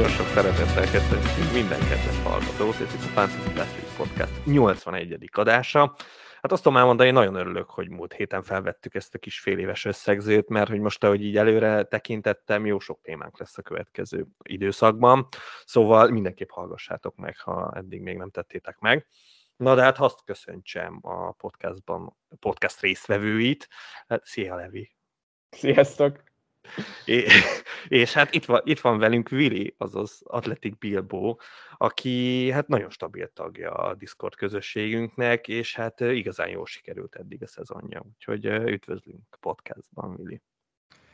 Nagyon sok szeretettel köszöntünk minden kedves hallgatót, ez itt a Fantasy Basket Podcast 81. adása. Hát azt tudom elmondani, én nagyon örülök, hogy múlt héten felvettük ezt a kis fél éves összegzőt, mert hogy most, ahogy így előre tekintettem, jó sok témánk lesz a következő időszakban. Szóval mindenképp hallgassátok meg, ha eddig még nem tettétek meg. Na de hát azt köszöntsem a podcastban, podcast résztvevőit. Hát, szia Levi! Sziasztok! É, és hát itt van, itt van velünk Vili, azaz Athletic Bilbo, aki hát nagyon stabil tagja a Discord közösségünknek, és hát igazán jól sikerült eddig a szezonja. Úgyhogy üdvözlünk a podcastban, Vili.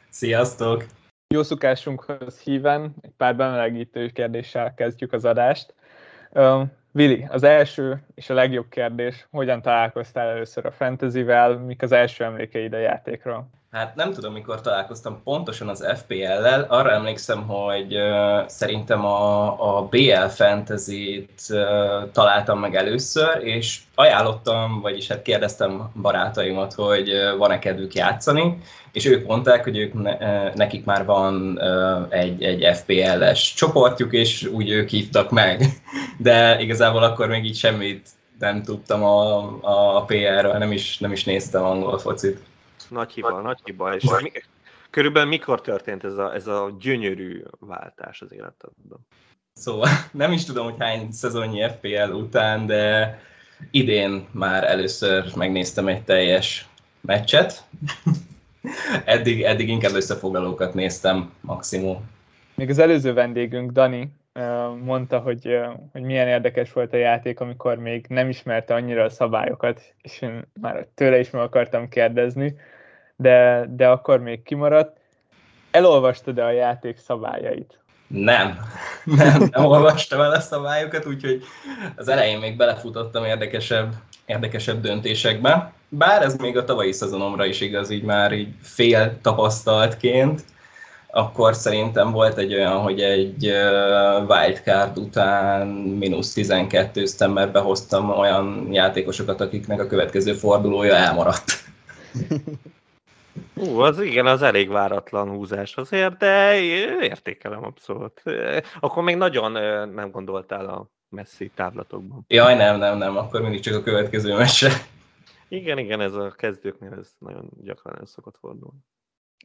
Sziasztok! Jó szokásunkhoz híven egy pár bemelegítő kérdéssel kezdjük az adást. Vili, az első és a legjobb kérdés, hogyan találkoztál először a fantasyvel, mik az első emlékeid a játékról? Hát nem tudom, mikor találkoztam pontosan az FPL-lel. Arra emlékszem, hogy uh, szerintem a, a BL Fantasy-t uh, találtam meg először, és ajánlottam, vagyis hát kérdeztem barátaimat, hogy uh, van-e kedvük játszani, és ők mondták, hogy ők ne, uh, nekik már van uh, egy, egy FPL-es csoportjuk, és úgy ők hívtak meg. De igazából akkor még így semmit nem tudtam a, a PR-ről, nem is, nem is néztem angol focit. Nagy hiba, nagy hiba. És mi, körülbelül mikor történt ez a, ez a gyönyörű váltás az életedben? Szóval nem is tudom, hogy hány szezonnyi FPL után, de idén már először megnéztem egy teljes meccset. eddig, eddig inkább összefoglalókat néztem maximum. Még az előző vendégünk, Dani, mondta, hogy, hogy milyen érdekes volt a játék, amikor még nem ismerte annyira a szabályokat, és én már tőle is meg akartam kérdezni, de, de akkor még kimaradt. Elolvastad-e a játék szabályait? Nem, nem, nem olvastam el a szabályokat, úgyhogy az elején még belefutottam érdekesebb, érdekesebb döntésekbe. Bár ez még a tavalyi szezonomra is igaz, így már így fél tapasztaltként, akkor szerintem volt egy olyan, hogy egy wildcard után mínusz 12 üztem, mert behoztam olyan játékosokat, akiknek a következő fordulója elmaradt. Ú, az igen, az elég váratlan húzás azért, de értékelem abszolút. Akkor még nagyon nem gondoltál a messzi távlatokban. Jaj, nem, nem, nem, akkor mindig csak a következő mese. Igen, igen, ez a kezdőknél ez nagyon gyakran el szokott fordulni.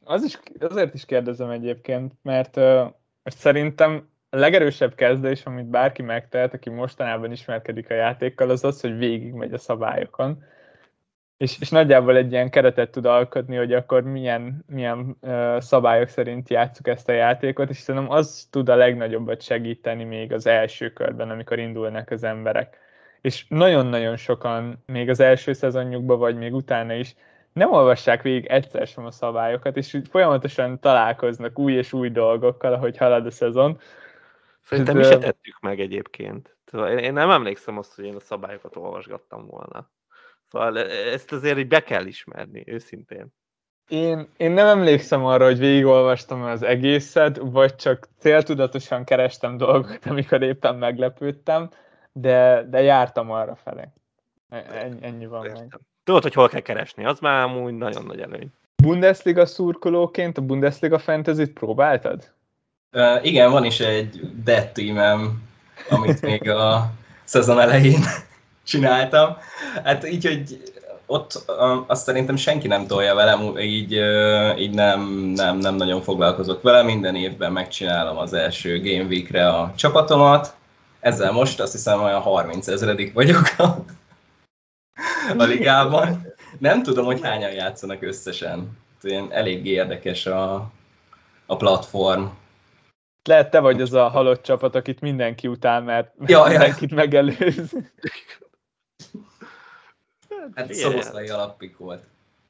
Az is, azért is kérdezem egyébként, mert uh, szerintem a legerősebb kezdés, amit bárki megtehet, aki mostanában ismerkedik a játékkal, az az, hogy végigmegy a szabályokon és, és nagyjából egy ilyen keretet tud alkotni, hogy akkor milyen, milyen uh, szabályok szerint játszuk ezt a játékot, és szerintem az tud a legnagyobbat segíteni még az első körben, amikor indulnak az emberek. És nagyon-nagyon sokan még az első szezonjukban, vagy még utána is nem olvassák végig egyszer sem a szabályokat, és folyamatosan találkoznak új és új dolgokkal, ahogy halad a szezon. Szerintem mi se tettük meg egyébként. Én nem emlékszem azt, hogy én a szabályokat olvasgattam volna. Szóval e, ezt azért így be kell ismerni, őszintén. Én, én nem emlékszem arra, hogy végigolvastam az egészet, vagy csak céltudatosan kerestem dolgokat, amikor éppen meglepődtem, de, de jártam arra felé. E, ennyi, ennyi van Értem. meg. Tudod, hogy hol kell keresni, az már amúgy nagyon nagy előny. Bundesliga szurkolóként a Bundesliga fantasy próbáltad? Uh, igen, van is egy dead teamem, amit még a szezon elején csináltam. Hát így, hogy ott azt szerintem senki nem tolja velem, így, így nem, nem, nem nagyon foglalkozok vele. Minden évben megcsinálom az első Game Week-re a csapatomat. Ezzel most azt hiszem olyan 30 ezredik vagyok a, a ligában. Nem tudom, hogy hányan játszanak összesen. Ilyen elég érdekes a, a platform. Lehet te vagy az a halott csapat, akit mindenki utál, mert ja, mindenkit ja. megelőz. Hát szoboszlai alappik volt.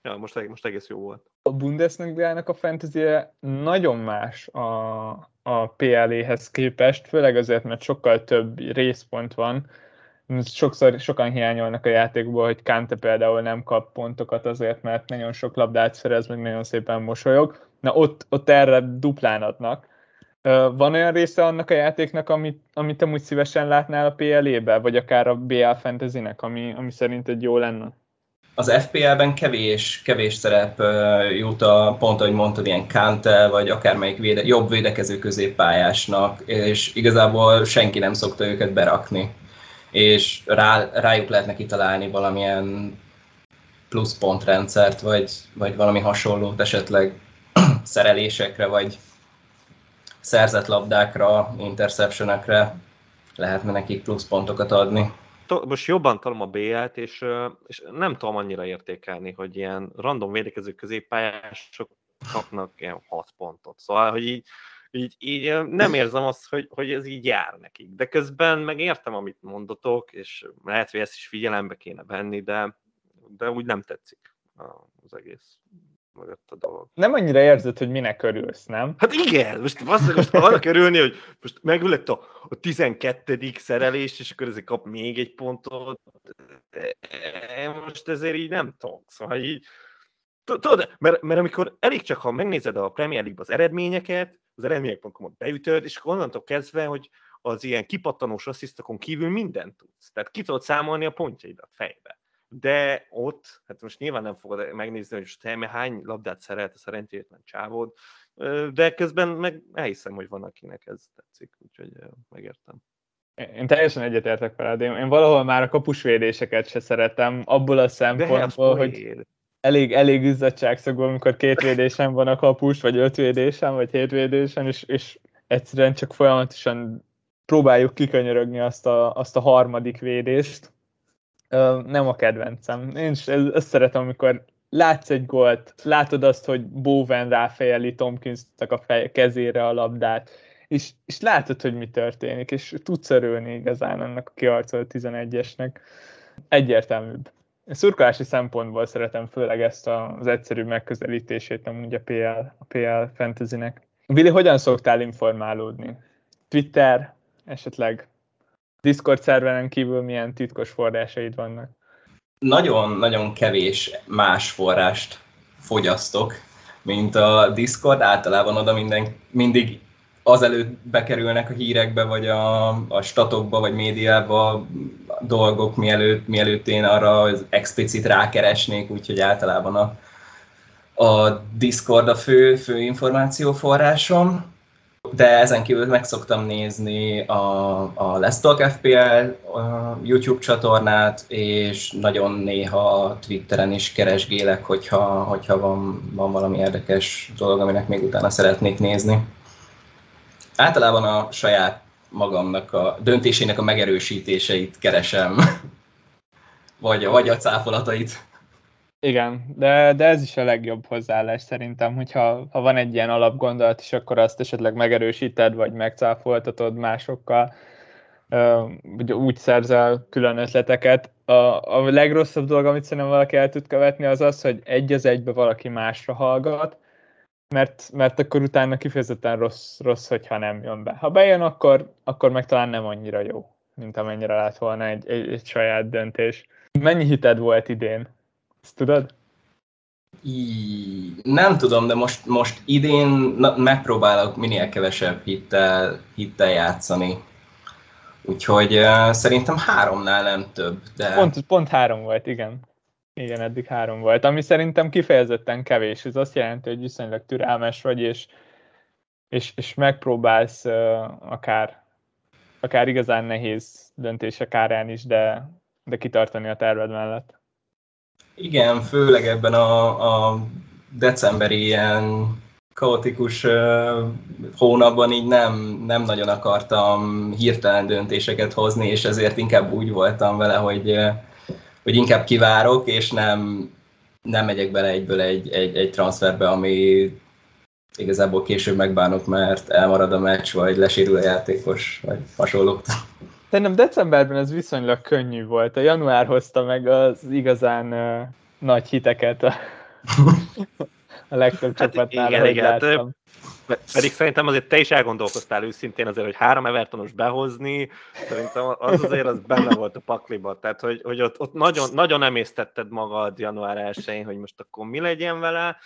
Ja, most, most egész jó volt. A Bundesliga-nak a fantasy nagyon más a, a PLE-hez képest, főleg azért, mert sokkal több részpont van. Sokszor sokan hiányolnak a játékból, hogy Kante például nem kap pontokat azért, mert nagyon sok labdát szerez, meg nagyon szépen mosolyog. Na ott, ott erre duplán adnak. Van olyan része annak a játéknak, amit, amit amúgy szívesen látnál a PLE-be, vagy akár a BL Fantasy-nek, ami, ami szerint egy jó lenne? az FPL-ben kevés, kevés szerep jut a, pont ahogy mondtad, ilyen Kantel, vagy akármelyik véde, jobb védekező középpályásnak, és igazából senki nem szokta őket berakni. És rá, rájuk lehetne kitalálni valamilyen pluszpontrendszert, vagy, vagy valami hasonlót esetleg szerelésekre, vagy szerzett labdákra, interceptionekre lehetne nekik pluszpontokat adni most jobban talom a BL-t, és, és nem tudom annyira értékelni, hogy ilyen random védekező középpályások kapnak ilyen 6 pontot. Szóval, hogy így, így, így nem érzem azt, hogy, hogy ez így jár nekik. De közben meg értem, amit mondotok, és lehet, hogy ezt is figyelembe kéne venni, de, de úgy nem tetszik az egész mögött a dolog. Nem annyira érzed, hogy minek örülsz, nem? Hát igen, most, most, most arra körülni, hogy most megülött a, a 12. szerelés, és akkor ezért kap még egy pontot. Most ezért így nem tudom. Szóval így, Tudod, mert, mert amikor elég csak, ha megnézed a Premier League-ban az eredményeket, az eredmények.com-ot beütöd, és akkor onnantól kezdve, hogy az ilyen kipattanós asszisztokon kívül mindent tudsz. Tehát ki tudod számolni a pontjaidat fejbe de ott, hát most nyilván nem fogod megnézni, hogy most hány labdát szerelt a szerencsétlen csávod, de közben meg elhiszem, hogy van, akinek ez tetszik, úgyhogy megértem. Én teljesen egyetértek veled. Én, én valahol már a kapusvédéseket se szeretem, abból a szempontból, hogy elég, elég izzadságszagból, amikor két védésem van a kapus, vagy öt védésem, vagy hét védésem, és, és egyszerűen csak folyamatosan próbáljuk kikönyörögni azt a, azt a harmadik védést, nem a kedvencem. Én is ezt szeretem, amikor látsz egy gólt, látod azt, hogy Bowen ráfejeli Tomkinsnak a fej, kezére a labdát, és, és látod, hogy mi történik, és tudsz örülni igazán annak a kiarcolt 11-esnek. Egyértelműbb. Szurkolási szempontból szeretem főleg ezt az egyszerű megközelítését amúgy a PL, a PL fantasynek. Vili, hogyan szoktál informálódni? Twitter, esetleg Discord szerveren kívül milyen titkos forrásaid vannak? Nagyon-nagyon kevés más forrást fogyasztok, mint a Discord. Általában oda minden, mindig azelőtt bekerülnek a hírekbe, vagy a, a statokba, vagy médiába dolgok, mielőtt, mielőtt én arra explicit rákeresnék, úgyhogy általában a, a Discord a fő, fő információforrásom de ezen kívül meg szoktam nézni a, a Let's Talk FPL YouTube csatornát, és nagyon néha Twitteren is keresgélek, hogyha, hogyha van, van valami érdekes dolog, aminek még utána szeretnék nézni. Általában a saját magamnak a döntésének a megerősítéseit keresem, vagy, vagy a cáfolatait. Igen, de, de ez is a legjobb hozzáállás szerintem, hogyha ha van egy ilyen alapgondolat, és akkor azt esetleg megerősíted, vagy megcáfoltatod másokkal, vagy úgy szerzel külön ötleteket. A, a legrosszabb dolog, amit szerintem valaki el tud követni, az az, hogy egy az egybe valaki másra hallgat, mert, mert akkor utána kifejezetten rossz, rossz, hogyha nem jön be. Ha bejön, akkor, akkor meg talán nem annyira jó, mint amennyire lett volna egy, egy, egy saját döntés. Mennyi hited volt idén ezt tudod? I, nem tudom, de most, most idén na, megpróbálok minél kevesebb hittel, hittel játszani. Úgyhogy uh, szerintem háromnál nem több. De... Pont, pont három volt, igen. Igen, eddig három volt, ami szerintem kifejezetten kevés. Ez azt jelenti, hogy viszonylag türelmes vagy, és, és, és megpróbálsz uh, akár, akár igazán nehéz döntések árán is, de, de kitartani a terved mellett. Igen, főleg ebben a, a decemberi ilyen kaotikus hónapban így nem, nem nagyon akartam hirtelen döntéseket hozni, és ezért inkább úgy voltam vele, hogy, hogy inkább kivárok, és nem, nem megyek bele egyből egy, egy, egy transferbe, ami igazából később megbánok, mert elmarad a meccs, vagy lesérül a játékos, vagy hasonlók. Szerintem decemberben ez viszonylag könnyű volt. A január hozta meg az igazán uh, nagy hiteket a, a legtöbb hát csapatnál, igen, igen, hát, pedig szerintem azért te is elgondolkoztál őszintén azért, hogy három Evertonos behozni, szerintem az azért az benne volt a pakliba, tehát hogy, hogy ott, ott nagyon, nagyon emésztetted magad január 1 hogy most akkor mi legyen vele,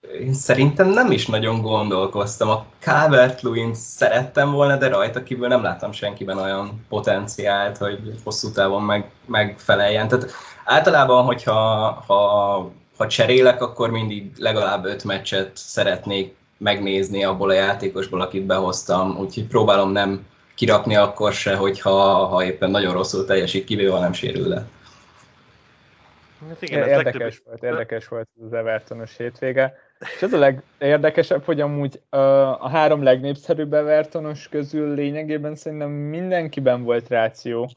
én szerintem nem is nagyon gondolkoztam. A calvert szerettem volna, de rajta kívül nem láttam senkiben olyan potenciált, hogy hosszú távon meg, megfeleljen. Tehát általában, hogyha ha, ha cserélek, akkor mindig legalább öt meccset szeretnék megnézni abból a játékosból, akit behoztam, úgyhogy próbálom nem kirakni akkor se, hogyha ha éppen nagyon rosszul teljesít, kivéve nem sérül le. Hát igen, érdekes legtöbb... volt, érdekes volt az Evertonos hétvége. És az a legérdekesebb, hogy amúgy a három legnépszerűbb Evertonos közül lényegében szerintem mindenkiben volt ráció.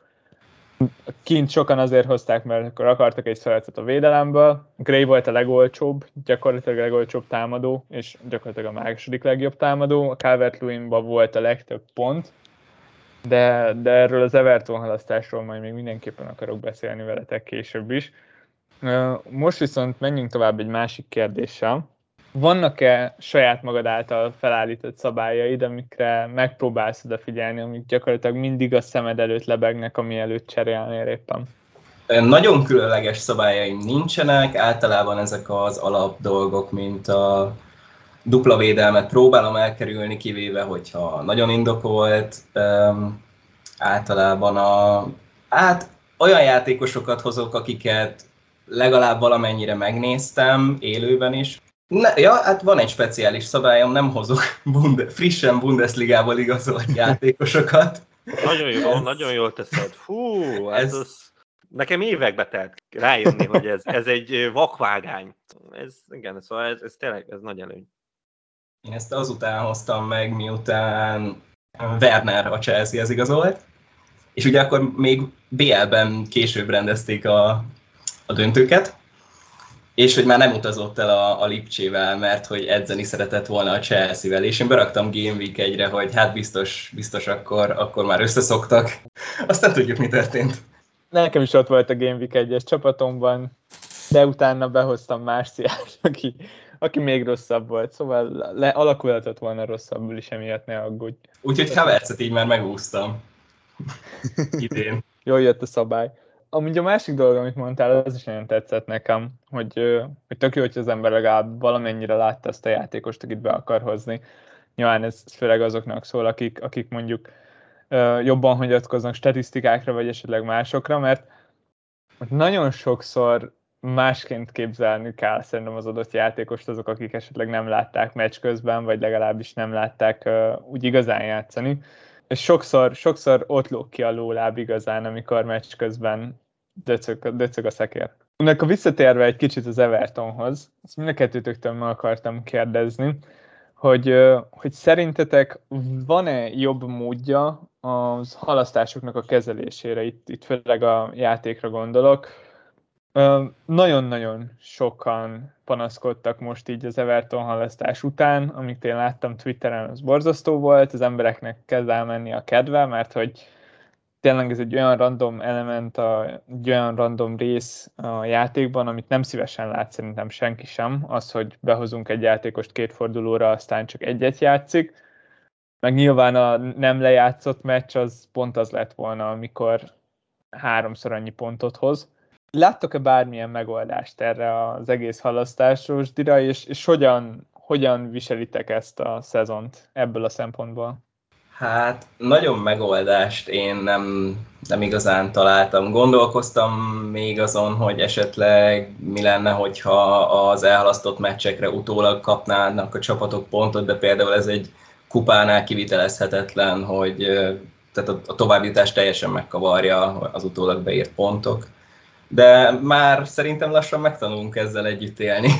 Kint sokan azért hozták, mert akkor akartak egy szeletet a védelemből. Gray volt a legolcsóbb, gyakorlatilag a legolcsóbb támadó, és gyakorlatilag a második legjobb támadó. A calvert volt a legtöbb pont, de, de erről az Everton halasztásról majd még mindenképpen akarok beszélni veletek később is. Most viszont menjünk tovább egy másik kérdéssel. Vannak-e saját magad által felállított szabályaid, amikre megpróbálsz odafigyelni, amik gyakorlatilag mindig a szemed előtt lebegnek, ami előtt cserélnél éppen? Nagyon különleges szabályaim nincsenek, általában ezek az alap dolgok, mint a dupla védelmet próbálom elkerülni, kivéve, hogyha nagyon indokolt. Általában a, hát olyan játékosokat hozok, akiket legalább valamennyire megnéztem élőben is. Ne, ja, hát van egy speciális szabályom, nem hozok bunde, frissen Bundesligából igazolt játékosokat. Nagyon jó, nagyon jól teszed. Fú, hát ez... Az... Nekem évekbe telt rájönni, hogy ez, ez egy vakvágány. Ez, igen, szóval ez, ez tényleg ez nagy előny. Én ezt azután hoztam meg, miután Werner a Chelsea-hez igazolt, és ugye akkor még BL-ben később rendezték a a döntőket, és hogy már nem utazott el a, a Lipcsével, mert hogy edzeni szeretett volna a Chelsea-vel, és én beraktam Game Week egyre, hogy hát biztos, biztos akkor, akkor már összeszoktak. Aztán tudjuk, mi történt. Nekem is ott volt a Game Week egyes csapatomban, de utána behoztam Márciát, aki, aki még rosszabb volt, szóval le, alakulhatott volna rosszabbul is, emiatt ne aggódj. Úgyhogy Havertzet így már megúsztam. Idén. Jól jött a szabály amúgy a másik dolog, amit mondtál, az is nagyon tetszett nekem, hogy, hogy tök jó, hogy az ember legalább valamennyire látta ezt a játékost, akit be akar hozni. Nyilván ez főleg azoknak szól, akik, akik mondjuk jobban hagyatkoznak statisztikákra, vagy esetleg másokra, mert nagyon sokszor másként képzelni kell szerintem az adott játékost azok, akik esetleg nem látták meccs közben, vagy legalábbis nem látták úgy igazán játszani és sokszor, sokszor ott lóg ki a lóláb igazán, amikor meccs közben döcög, döcög a szekér. Ennek a visszatérve egy kicsit az Evertonhoz, ezt mind a kettőtöktől meg akartam kérdezni, hogy, hogy szerintetek van-e jobb módja az halasztásoknak a kezelésére, itt, itt főleg a játékra gondolok, nagyon-nagyon sokan panaszkodtak most így az Everton halasztás után, amit én láttam Twitteren, az borzasztó volt, az embereknek kezd elmenni a kedve, mert hogy tényleg ez egy olyan random element, a, egy olyan random rész a játékban, amit nem szívesen lát szerintem senki sem, az, hogy behozunk egy játékost két fordulóra, aztán csak egyet játszik, meg nyilván a nem lejátszott meccs az pont az lett volna, amikor háromszor annyi pontot hoz Láttok-e bármilyen megoldást erre az egész halasztásos dira, és, és hogyan, hogyan viselitek ezt a szezont ebből a szempontból? Hát nagyon megoldást én nem, nem igazán találtam. Gondolkoztam még azon, hogy esetleg mi lenne, hogyha az elhalasztott meccsekre utólag kapnának a csapatok pontot, de például ez egy kupánál kivitelezhetetlen, hogy tehát a továbbítás teljesen megkavarja az utólag beírt pontok de már szerintem lassan megtanulunk ezzel együtt élni.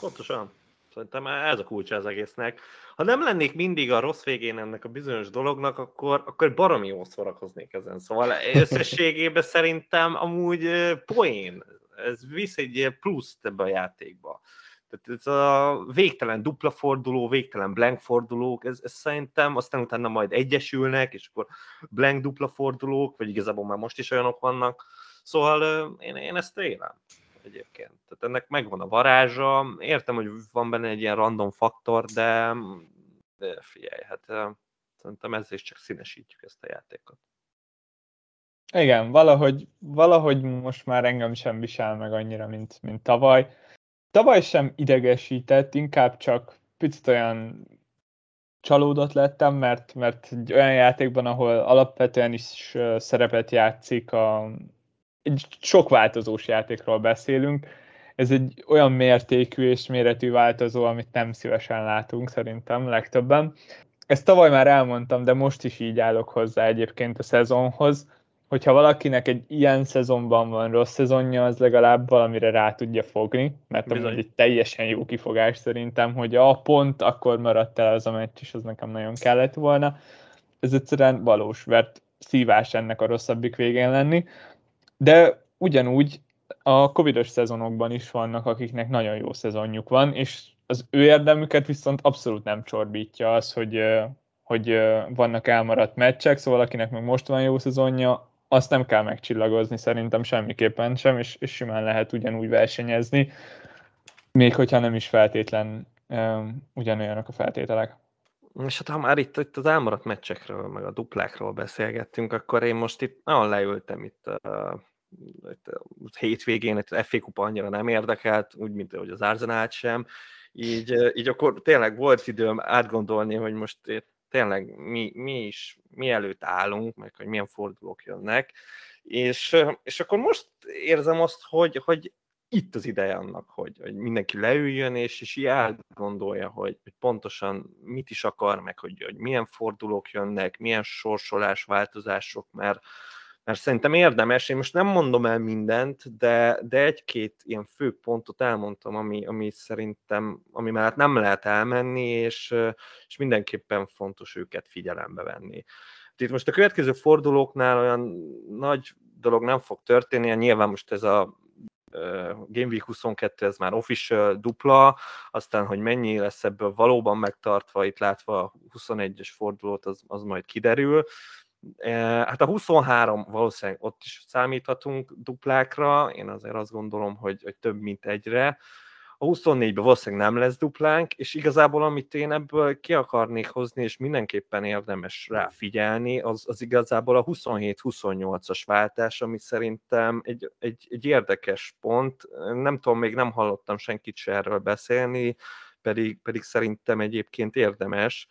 Pontosan. Szerintem ez a kulcsa az egésznek. Ha nem lennék mindig a rossz végén ennek a bizonyos dolognak, akkor, akkor baromi jól szórakoznék ezen. Szóval összességében szerintem amúgy poén. Ez visz egy pluszt ebbe a játékba. Tehát ez a végtelen dupla forduló, végtelen blank fordulók, ez, ez szerintem aztán utána majd egyesülnek, és akkor blank dupla fordulók, vagy igazából már most is olyanok vannak, Szóval én, én ezt élem egyébként. Tehát ennek megvan a varázsa. Értem, hogy van benne egy ilyen random faktor, de, de figyelj, hát szerintem ezzel is csak színesítjük ezt a játékot. Igen, valahogy, valahogy most már engem sem visel meg annyira, mint, mint tavaly. tavaly sem idegesített, inkább csak picit olyan csalódott lettem, mert, mert egy olyan játékban, ahol alapvetően is szerepet játszik, a, egy sok változós játékról beszélünk, ez egy olyan mértékű és méretű változó, amit nem szívesen látunk szerintem legtöbben. Ezt tavaly már elmondtam, de most is így állok hozzá egyébként a szezonhoz, hogyha valakinek egy ilyen szezonban van rossz szezonja, az legalább valamire rá tudja fogni, mert ez egy teljesen jó kifogás szerintem, hogy a pont akkor maradt el az a meccs, és az nekem nagyon kellett volna. Ez egyszerűen valós, mert szívás ennek a rosszabbik végén lenni, de ugyanúgy a covidos szezonokban is vannak, akiknek nagyon jó szezonjuk van, és az ő érdemüket viszont abszolút nem csorbítja az, hogy, hogy vannak elmaradt meccsek, szóval akinek meg most van jó szezonja, azt nem kell megcsillagozni szerintem semmiképpen sem, és, és simán lehet ugyanúgy versenyezni, még hogyha nem is feltétlen um, ugyanolyanok a feltételek. És hát ha már itt, itt az elmaradt meccsekről, meg a duplákról beszélgettünk, akkor én most itt nagyon leültem itt, uh, itt a hétvégén, itt az FA Kupa annyira nem érdekelt, úgy, mint hogy az Arsenal sem, így, így akkor tényleg volt időm átgondolni, hogy most tényleg mi, mi is, mi előtt állunk, meg hogy milyen fordulók jönnek, és, és akkor most érzem azt, hogy, hogy itt az ideje annak, hogy, hogy mindenki leüljön, és, és így átgondolja, hogy, hogy pontosan mit is akar, meg hogy, hogy milyen fordulók jönnek, milyen sorsolás, változások, mert, mert szerintem érdemes, én most nem mondom el mindent, de, de egy-két ilyen fő pontot elmondtam, ami, ami szerintem, ami mellett nem lehet elmenni, és, és mindenképpen fontos őket figyelembe venni. Itt most a következő fordulóknál olyan nagy dolog nem fog történni, nyilván most ez a Game Week 22 ez már official dupla, aztán, hogy mennyi lesz ebből valóban megtartva, itt látva a 21-es fordulót, az, az majd kiderül, Hát a 23 valószínűleg ott is számíthatunk duplákra, én azért azt gondolom, hogy, hogy több mint egyre. A 24-ben valószínűleg nem lesz duplánk, és igazából amit én ebből ki akarnék hozni, és mindenképpen érdemes rá figyelni, az, az igazából a 27-28-as váltás, ami szerintem egy, egy, egy érdekes pont. Nem tudom, még nem hallottam senkit se erről beszélni, pedig, pedig szerintem egyébként érdemes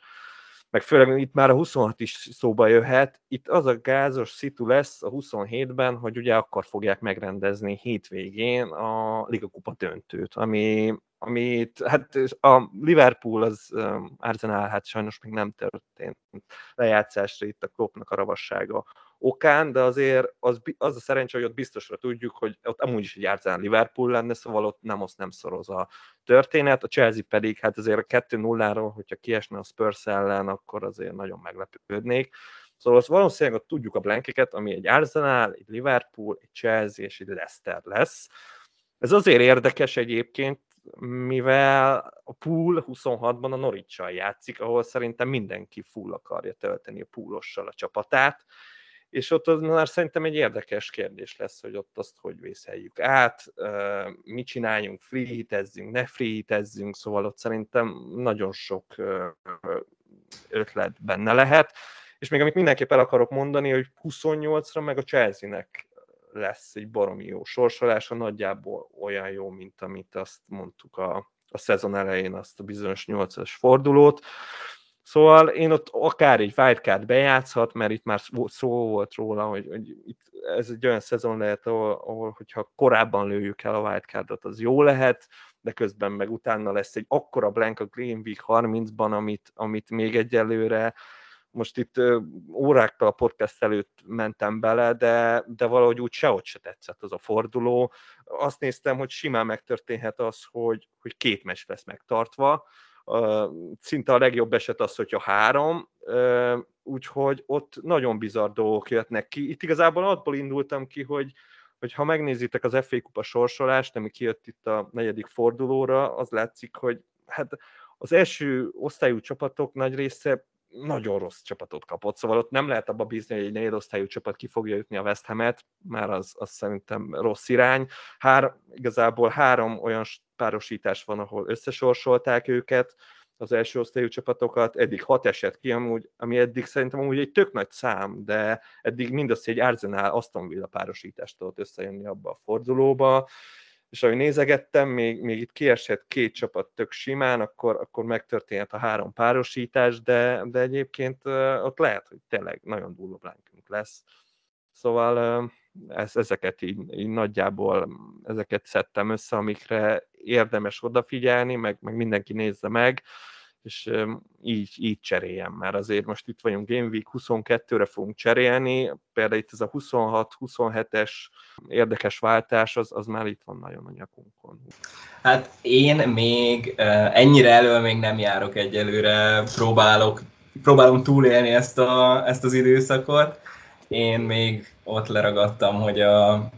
meg főleg itt már a 26 is szóba jöhet, itt az a gázos szitu lesz a 27-ben, hogy ugye akkor fogják megrendezni hétvégén a Liga Kupa döntőt, ami, amit, hát a Liverpool, az um, Arsenal, hát sajnos még nem történt lejátszásra itt a Kloppnak a ravassága okán, de azért az, az a szerencsé, hogy ott biztosra tudjuk, hogy ott amúgy is egy Arsenal Liverpool lenne, szóval ott nem azt nem szoroz a történet, a Chelsea pedig, hát azért a 2-0-ról, hogyha kiesne a Spurs ellen, akkor azért nagyon meglepődnék. Szóval azt valószínűleg ott tudjuk a blankeket, ami egy Arsenal, egy Liverpool, egy Chelsea és egy Leicester lesz. Ez azért érdekes egyébként, mivel a pool 26-ban a norwich játszik, ahol szerintem mindenki full akarja tölteni a poolossal a csapatát, és ott az már szerintem egy érdekes kérdés lesz, hogy ott azt hogy vészeljük át, mit csináljunk, free hitezzünk, ne free hitezzünk, szóval ott szerintem nagyon sok ötlet benne lehet, és még amit mindenképp el akarok mondani, hogy 28-ra meg a Chelsea-nek lesz egy baromi jó sorsolása, nagyjából olyan jó, mint amit azt mondtuk a, a szezon elején, azt a bizonyos 8-as fordulót. Szóval én ott akár egy wildcard bejátszhat, mert itt már szó volt róla, hogy, hogy itt ez egy olyan szezon lehet, ahol, ahol hogyha korábban lőjük el a wildcardot, az jó lehet, de közben meg utána lesz egy akkora blank a Green Week 30-ban, amit, amit még egyelőre most itt órákkal a podcast előtt mentem bele, de, de valahogy úgy sehogy se tetszett az a forduló. Azt néztem, hogy simán megtörténhet az, hogy, hogy két meccs lesz megtartva, szinte a legjobb eset az, hogyha három, úgyhogy ott nagyon bizarr dolgok jöttnek ki. Itt igazából abból indultam ki, hogy, hogy ha megnézitek az FA Kupa sorsolást, ami kijött itt a negyedik fordulóra, az látszik, hogy hát az első osztályú csapatok nagy része nagyon rossz csapatot kapott, szóval ott nem lehet abba bízni, hogy egy negyedosztályú csapat ki fogja jutni a West Ham-et, már az, az szerintem rossz irány. Hár, igazából három olyan párosítás van, ahol összesorsolták őket, az első osztályú csapatokat, eddig hat eset ki, amúgy, ami eddig szerintem amúgy egy tök nagy szám, de eddig mindössze egy Arsenal Aston Villa párosítást tudott összejönni abba a fordulóba, és ahogy nézegettem, még, még itt kiesett két csapat tök simán, akkor, akkor megtörténhet a három párosítás, de, de egyébként ott lehet, hogy tényleg nagyon durva lesz. Szóval ez, ezeket így, így nagyjából ezeket szedtem össze, amikre érdemes odafigyelni, meg, meg mindenki nézze meg, és így, így cseréljem, mert azért most itt vagyunk Game Week 22-re fogunk cserélni, például itt ez a 26-27-es érdekes váltás, az, az már itt van nagyon a nyakunkon. Hát én még ennyire elől még nem járok egyelőre, próbálok, próbálom túlélni ezt, a, ezt az időszakot. Én még ott leragadtam, hogy a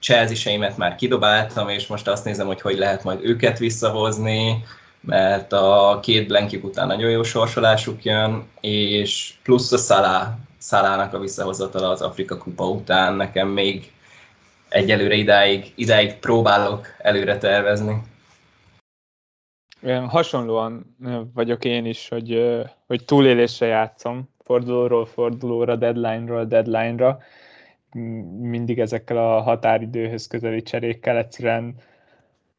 chelsea már kidobáltam, és most azt nézem, hogy hogy lehet majd őket visszahozni, mert a két blankik után nagyon jó sorsolásuk jön, és plusz a Salah, Salának a visszahozatala az Afrika kupa után nekem még egyelőre idáig, idáig próbálok előre tervezni. Hasonlóan vagyok én is, hogy, hogy túlélésre játszom, fordulóról fordulóra, deadline-ról deadline-ra, mindig ezekkel a határidőhöz közeli cserékkel egyszerűen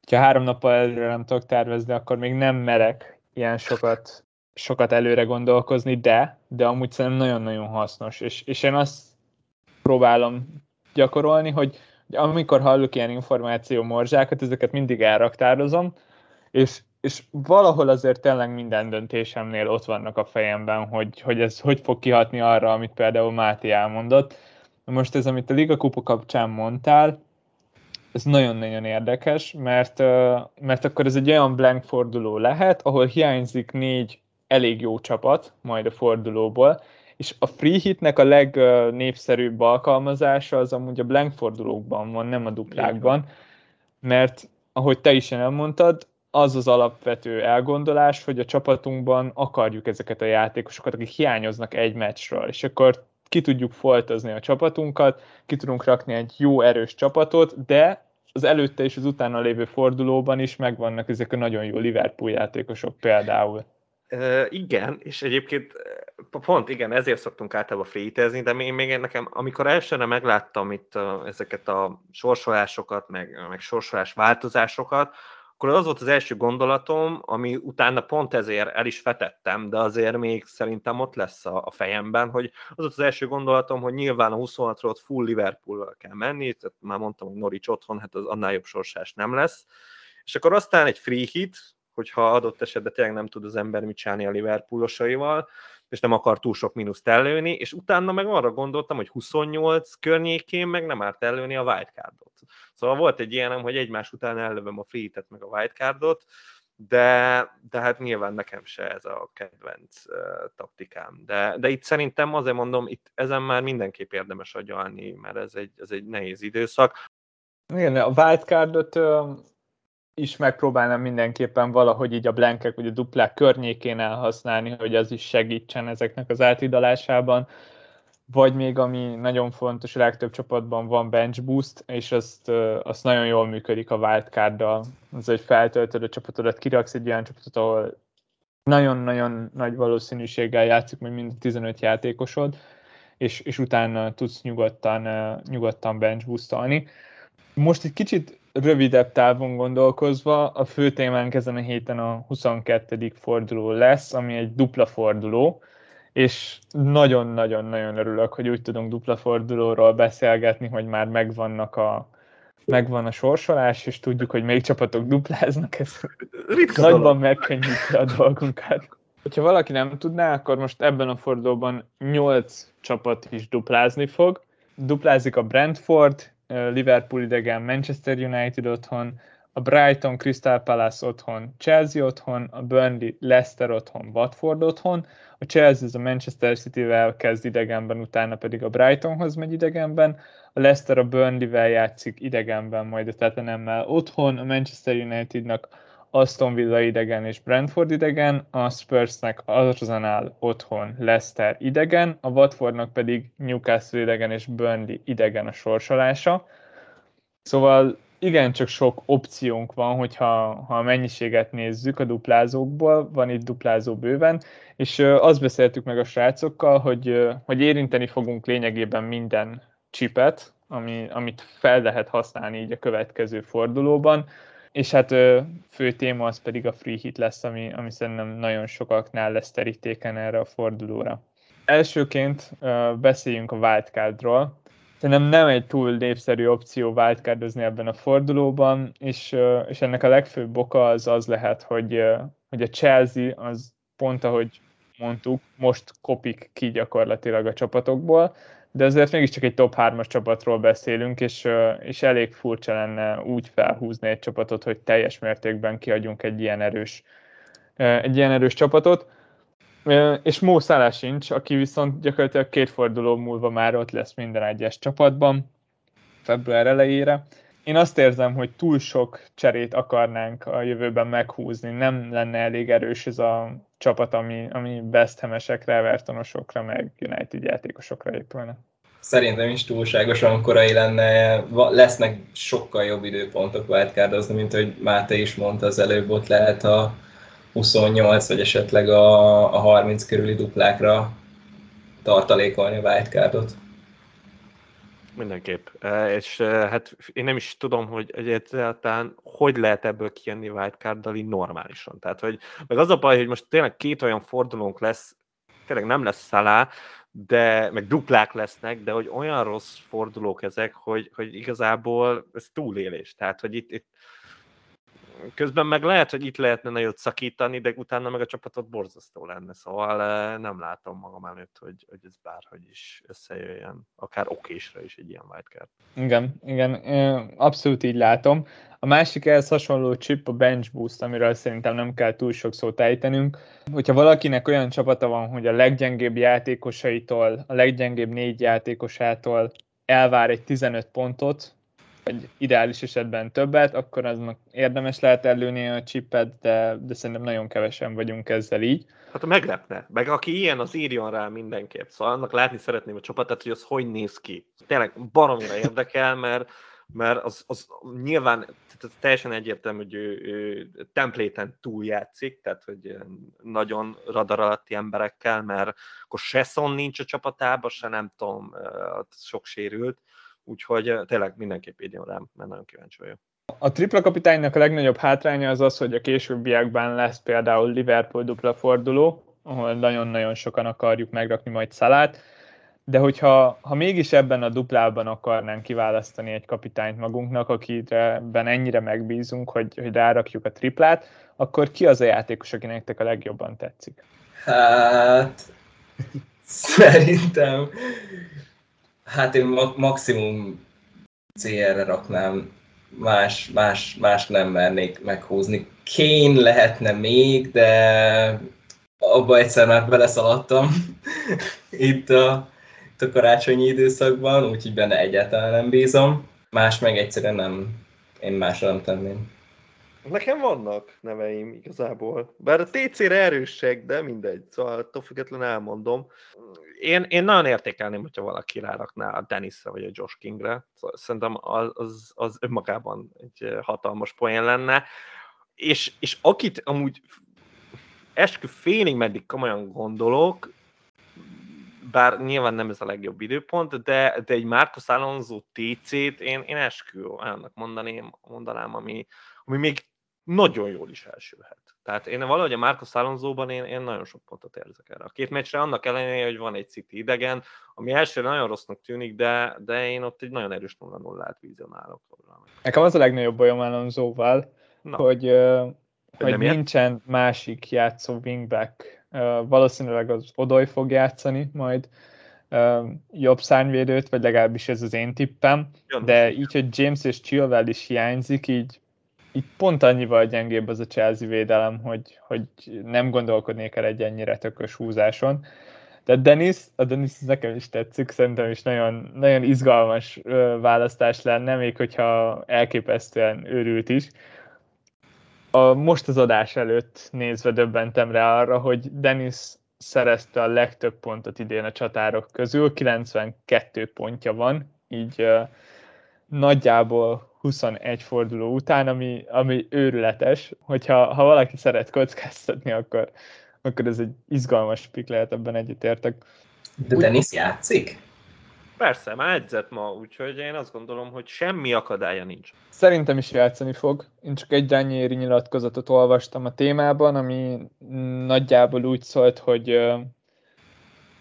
ha három nappal előre nem tudok tervezni, akkor még nem merek ilyen sokat, sokat előre gondolkozni, de, de amúgy szerintem nagyon-nagyon hasznos, és, és én azt próbálom gyakorolni, hogy, amikor hallok ilyen információ morzsákat, ezeket mindig elraktározom, és, és valahol azért tényleg minden döntésemnél ott vannak a fejemben, hogy, hogy ez hogy fog kihatni arra, amit például Máté elmondott. Most ez, amit a Liga Kupa kapcsán mondtál, ez nagyon-nagyon érdekes, mert, mert akkor ez egy olyan blank forduló lehet, ahol hiányzik négy elég jó csapat majd a fordulóból, és a free hitnek a legnépszerűbb alkalmazása az amúgy a blank fordulókban van, nem a duplákban, mert ahogy te is elmondtad, az az alapvető elgondolás, hogy a csapatunkban akarjuk ezeket a játékosokat, akik hiányoznak egy meccsről, és akkor ki tudjuk foltozni a csapatunkat, ki tudunk rakni egy jó erős csapatot, de az előtte és az utána lévő fordulóban is megvannak ezek a nagyon jó Liverpool játékosok például. Uh, igen, és egyébként pont igen, ezért szoktunk általában frétezni, de még, még nekem, amikor elsőre megláttam itt uh, ezeket a sorsolásokat, meg, meg sorsolás változásokat, akkor az volt az első gondolatom, ami utána pont ezért el is fetettem, de azért még szerintem ott lesz a, a fejemben, hogy az volt az első gondolatom, hogy nyilván a 26-ról full liverpool kell menni, tehát már mondtam, hogy Norwich otthon, hát az annál jobb sorsás nem lesz. És akkor aztán egy free hit, hogyha adott esetben tényleg nem tud az ember mit csinálni a Liverpoolosaival, és nem akar túl sok mínuszt ellőni, és utána meg arra gondoltam, hogy 28 környékén meg nem árt ellőni a wildcardot. Szóval volt egy ilyenem, hogy egymás után ellövöm a free meg a wildcardot, de, de hát nyilván nekem se ez a kedvenc uh, taktikám. De, de itt szerintem azért mondom, itt ezen már mindenképp érdemes agyalni, mert ez egy, ez egy nehéz időszak. Igen, a wildcardot is megpróbálnám mindenképpen valahogy így a blankek vagy a duplák környékén elhasználni, hogy az is segítsen ezeknek az átidalásában. Vagy még ami nagyon fontos, a legtöbb csapatban van bench boost, és azt, azt nagyon jól működik a wildcard-dal. Az, hogy feltöltöd a csapatodat, kiraksz egy olyan csapatot, ahol nagyon-nagyon nagy valószínűséggel játszik majd mind 15 játékosod, és, és utána tudsz nyugodtan, nyugodtan bench boostolni. Most egy kicsit rövidebb távon gondolkozva, a fő témánk ezen a héten a 22. forduló lesz, ami egy dupla forduló, és nagyon-nagyon-nagyon örülök, hogy úgy tudunk dupla fordulóról beszélgetni, hogy már megvannak a, megvan a sorsolás, és tudjuk, hogy még csapatok dupláznak, ez Ritka nagyban megkönnyíti a dolgunkat. Hogyha valaki nem tudná, akkor most ebben a fordulóban 8 csapat is duplázni fog. Duplázik a Brentford, Liverpool idegen, Manchester United otthon, a Brighton, Crystal Palace otthon, Chelsea otthon, a Burnley, Leicester otthon, Watford otthon, a Chelsea a Manchester City-vel kezd idegenben, utána pedig a Brightonhoz megy idegenben, a Leicester a Burnley-vel játszik idegenben, majd a Tottenham-mel otthon, a Manchester Unitednak Aston Villa idegen és Brentford idegen, a Spursnek Arsenal otthon, Leicester idegen, a Watfordnak pedig Newcastle idegen és Burnley idegen a sorsolása. Szóval igen, csak sok opciónk van, hogyha ha a mennyiséget nézzük a duplázókból, van itt duplázó bőven, és azt beszéltük meg a srácokkal, hogy, hogy érinteni fogunk lényegében minden csipet, ami, amit fel lehet használni így a következő fordulóban. És hát fő téma az pedig a free hit lesz, ami, ami szerintem nagyon sokaknál lesz terítéken erre a fordulóra. Elsőként beszéljünk a wildcardról. Szerintem nem egy túl népszerű opció wildcardozni ebben a fordulóban, és, és ennek a legfőbb oka az az lehet, hogy, hogy a Chelsea az pont ahogy mondtuk, most kopik ki gyakorlatilag a csapatokból, de azért mégiscsak egy top 3-as csapatról beszélünk, és, és elég furcsa lenne úgy felhúzni egy csapatot, hogy teljes mértékben kiadjunk egy ilyen erős, egy ilyen erős csapatot. És Mó Szállás sincs, aki viszont gyakorlatilag két forduló múlva már ott lesz minden egyes csapatban, február elejére. Én azt érzem, hogy túl sok cserét akarnánk a jövőben meghúzni, nem lenne elég erős ez a csapat, ami, ami West Ham-esekre, Evertonosokra, meg United játékosokra épülne. Szerintem is túlságosan korai lenne, lesznek sokkal jobb időpontok wildcardozni, mint hogy Máté is mondta az előbb, ott lehet a 28 vagy esetleg a, a 30 körüli duplákra tartalékolni a wildcardot. Mindenképp. E, és e, hát én nem is tudom, hogy egyáltalán hogy lehet ebből kijönni wildcarddal normálisan. Tehát, hogy meg az a baj, hogy most tényleg két olyan fordulónk lesz, tényleg nem lesz szalá, de meg duplák lesznek, de hogy olyan rossz fordulók ezek, hogy, hogy igazából ez túlélés. Tehát, hogy itt, itt közben meg lehet, hogy itt lehetne nagyot szakítani, de utána meg a csapatot borzasztó lenne, szóval eh, nem látom magam előtt, hogy, hogy ez bárhogy is összejöjjön, akár okésra is egy ilyen wildcard. Igen, igen, abszolút így látom. A másik ehhez hasonló chip a bench boost, amiről szerintem nem kell túl sok szót ejtenünk. Hogyha valakinek olyan csapata van, hogy a leggyengébb játékosaitól, a leggyengébb négy játékosától elvár egy 15 pontot, vagy ideális esetben többet, akkor aznak érdemes lehet előni a chipet, de, de szerintem nagyon kevesen vagyunk ezzel így. Hát meglepne. Meg aki ilyen, az írjon rá mindenképp. Szóval annak látni szeretném a csapatát, hogy az hogy néz ki. Tényleg baromira érdekel, mert, mert az, az nyilván tehát teljesen egyértelmű, hogy ő, ő templéten túljátszik, tehát hogy nagyon radar alatti emberekkel, mert akkor se Son nincs a csapatában, se nem tudom, sok sérült úgyhogy tényleg mindenképp írjon rám, mert nagyon kíváncsi vagyok. A tripla kapitánynak a legnagyobb hátránya az az, hogy a későbbiekben lesz például Liverpool dupla forduló, ahol nagyon-nagyon sokan akarjuk megrakni majd szalát, de hogyha ha mégis ebben a duplában akarnánk kiválasztani egy kapitányt magunknak, akiben ennyire megbízunk, hogy, hogy rárakjuk a triplát, akkor ki az a játékos, aki nektek a legjobban tetszik? Hát, szerintem Hát én maximum CR-re raknám, más, más, más nem mernék meghúzni. Kén lehetne még, de abba egyszer már beleszaladtam itt, a, itt a karácsonyi időszakban, úgyhogy benne egyáltalán nem bízom. Más meg egyszerűen nem, én másra nem tenném. Nekem vannak neveim igazából. Bár a TC-re erősek, de mindegy. Szóval attól függetlenül elmondom. Én, én nagyon értékelném, hogyha valaki rárakná a Dennisre vagy a Josh Kingre. Szóval szerintem az, az, az önmagában egy hatalmas poén lenne. És, és akit amúgy eskü félig meddig komolyan gondolok, bár nyilván nem ez a legjobb időpont, de, de egy Marcos Alonso TC-t én, én eskü olyannak mondaném, mondanám, ami, ami még nagyon jól is elsülhet. Tehát én valahogy a Marcos Alonso-ban én, én nagyon sok pontot érzek erre. A két meccsre annak ellenére, hogy van egy City idegen, ami elsőre nagyon rossznak tűnik, de, de én ott egy nagyon erős 0-0-át vizionálok. Nekem az a legnagyobb bajom Alonso-val, hogy, uh, hogy nincsen ilyen? másik játszó wingback. Uh, valószínűleg az Odoy fog játszani majd uh, jobb szárnyvédőt, vagy legalábbis ez az én tippem, Jön, de így, hogy James és Chilwell is hiányzik, így itt pont annyival gyengébb az a Chelsea védelem, hogy, hogy nem gondolkodnék el egy ennyire tökös húzáson. De Denis, a Denis nekem is tetszik, szerintem is nagyon, nagyon izgalmas választás lenne, még hogyha elképesztően őrült is. A, most az adás előtt nézve döbbentem rá arra, hogy Denis szerezte a legtöbb pontot idén a csatárok közül, 92 pontja van, így uh, nagyjából 21 forduló után, ami, ami őrületes, hogyha ha valaki szeret kockáztatni, akkor, akkor ez egy izgalmas pik lehet, ebben egyetértek. De Denis játszik? Persze, már edzett ma, úgyhogy én azt gondolom, hogy semmi akadálya nincs. Szerintem is játszani fog. Én csak egy Rányéri nyilatkozatot olvastam a témában, ami nagyjából úgy szólt, hogy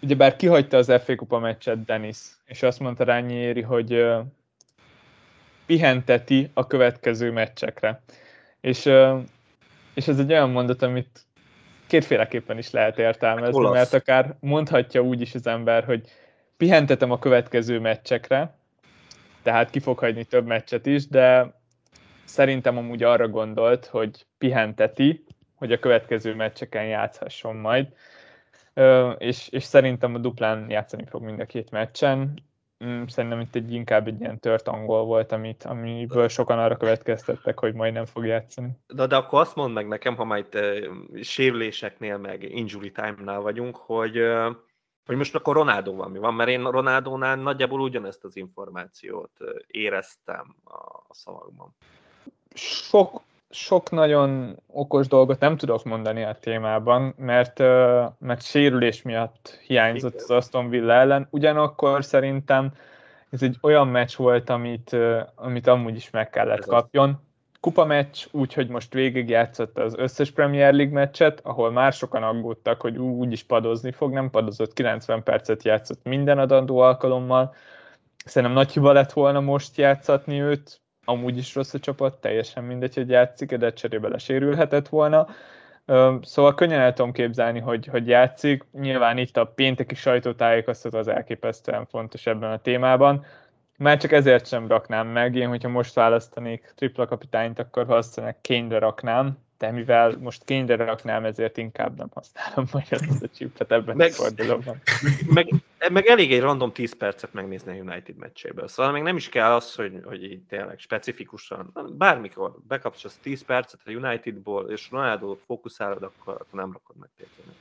ugyebár kihagyta az FA Kupa meccset Dennis, és azt mondta Rányéri, hogy pihenteti a következő meccsekre. És, és ez egy olyan mondat, amit kétféleképpen is lehet értelmezni, hát mert akár mondhatja úgy is az ember, hogy pihentetem a következő meccsekre, tehát ki fog hagyni több meccset is, de szerintem amúgy arra gondolt, hogy pihenteti, hogy a következő meccseken játszhasson majd, és, és szerintem a duplán játszani fog mind a két meccsen. Mm, szerintem itt egy inkább egy ilyen tört angol volt, amit, amiből sokan arra következtettek, hogy majd nem fog játszani. De, de akkor azt mondd meg nekem, ha majd uh, sérüléseknél, meg injury time-nál vagyunk, hogy uh, hogy most akkor Ronaldo mi van, mert én Ronaldónál nagyjából ugyanezt az információt éreztem a szavakban. Sok, sok nagyon okos dolgot nem tudok mondani a témában, mert, mert sérülés miatt hiányzott az Aston Villa ellen. Ugyanakkor szerintem ez egy olyan meccs volt, amit, amit amúgy is meg kellett kapjon. Kupa meccs, úgyhogy most végigjátszott az összes Premier League meccset, ahol már sokan aggódtak, hogy úgy is padozni fog, nem padozott, 90 percet játszott minden adandó alkalommal. Szerintem nagy hiba lett volna most játszatni őt, amúgy is rossz a csapat, teljesen mindegy, hogy játszik, de cserébe lesérülhetett volna. Szóval könnyen el tudom képzelni, hogy, hogy játszik. Nyilván itt a pénteki sajtótájékoztató az elképesztően fontos ebben a témában. Már csak ezért sem raknám meg. Én, hogyha most választanék tripla kapitányt, akkor valószínűleg kényre raknám, de mivel most kényre raknám, ezért inkább nem használom majd ezt a chipet ebben meg, a fordulóban. Meg, meg, elég egy random 10 percet megnézni a United meccséből. Szóval még nem is kell az, hogy, hogy így tényleg specifikusan, bármikor bekapcsolsz 10 percet a Unitedból, és Ronaldo fókuszálod, akkor, akkor nem rakod meg tényleg.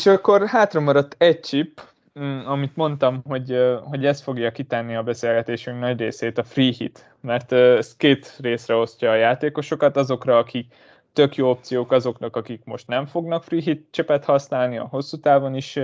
És akkor hátra maradt egy chip, mm, amit mondtam, hogy, hogy ez fogja kitenni a beszélgetésünk nagy részét, a free hit, mert ez két részre osztja a játékosokat, azokra, akik tök jó opciók azoknak, akik most nem fognak free hit csepet használni, a hosszú távon is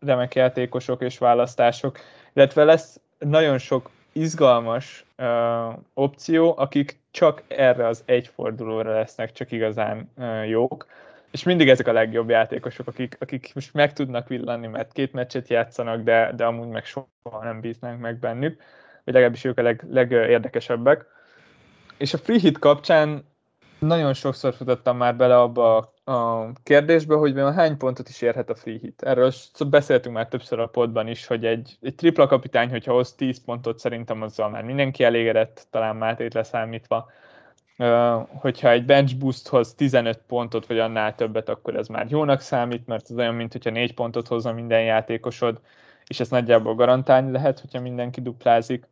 remek játékosok és választások, illetve lesz nagyon sok izgalmas uh, opció, akik csak erre az egy fordulóra lesznek csak igazán uh, jók és mindig ezek a legjobb játékosok, akik, akik most meg tudnak villanni, mert két meccset játszanak, de, de amúgy meg soha nem bíznánk meg bennük, vagy legalábbis ők a leg, legérdekesebbek. És a free hit kapcsán nagyon sokszor futottam már bele abba a, a kérdésbe, hogy vajon hány pontot is érhet a free hit. Erről beszéltünk már többször a podban is, hogy egy, egy tripla kapitány, hogyha hoz 10 pontot, szerintem azzal már mindenki elégedett, talán Mátét leszámítva hogyha egy bench boosthoz 15 pontot vagy annál többet, akkor ez már jónak számít, mert az olyan, mint hogyha 4 pontot hozza minden játékosod, és ezt nagyjából garantálni lehet, hogyha mindenki duplázik.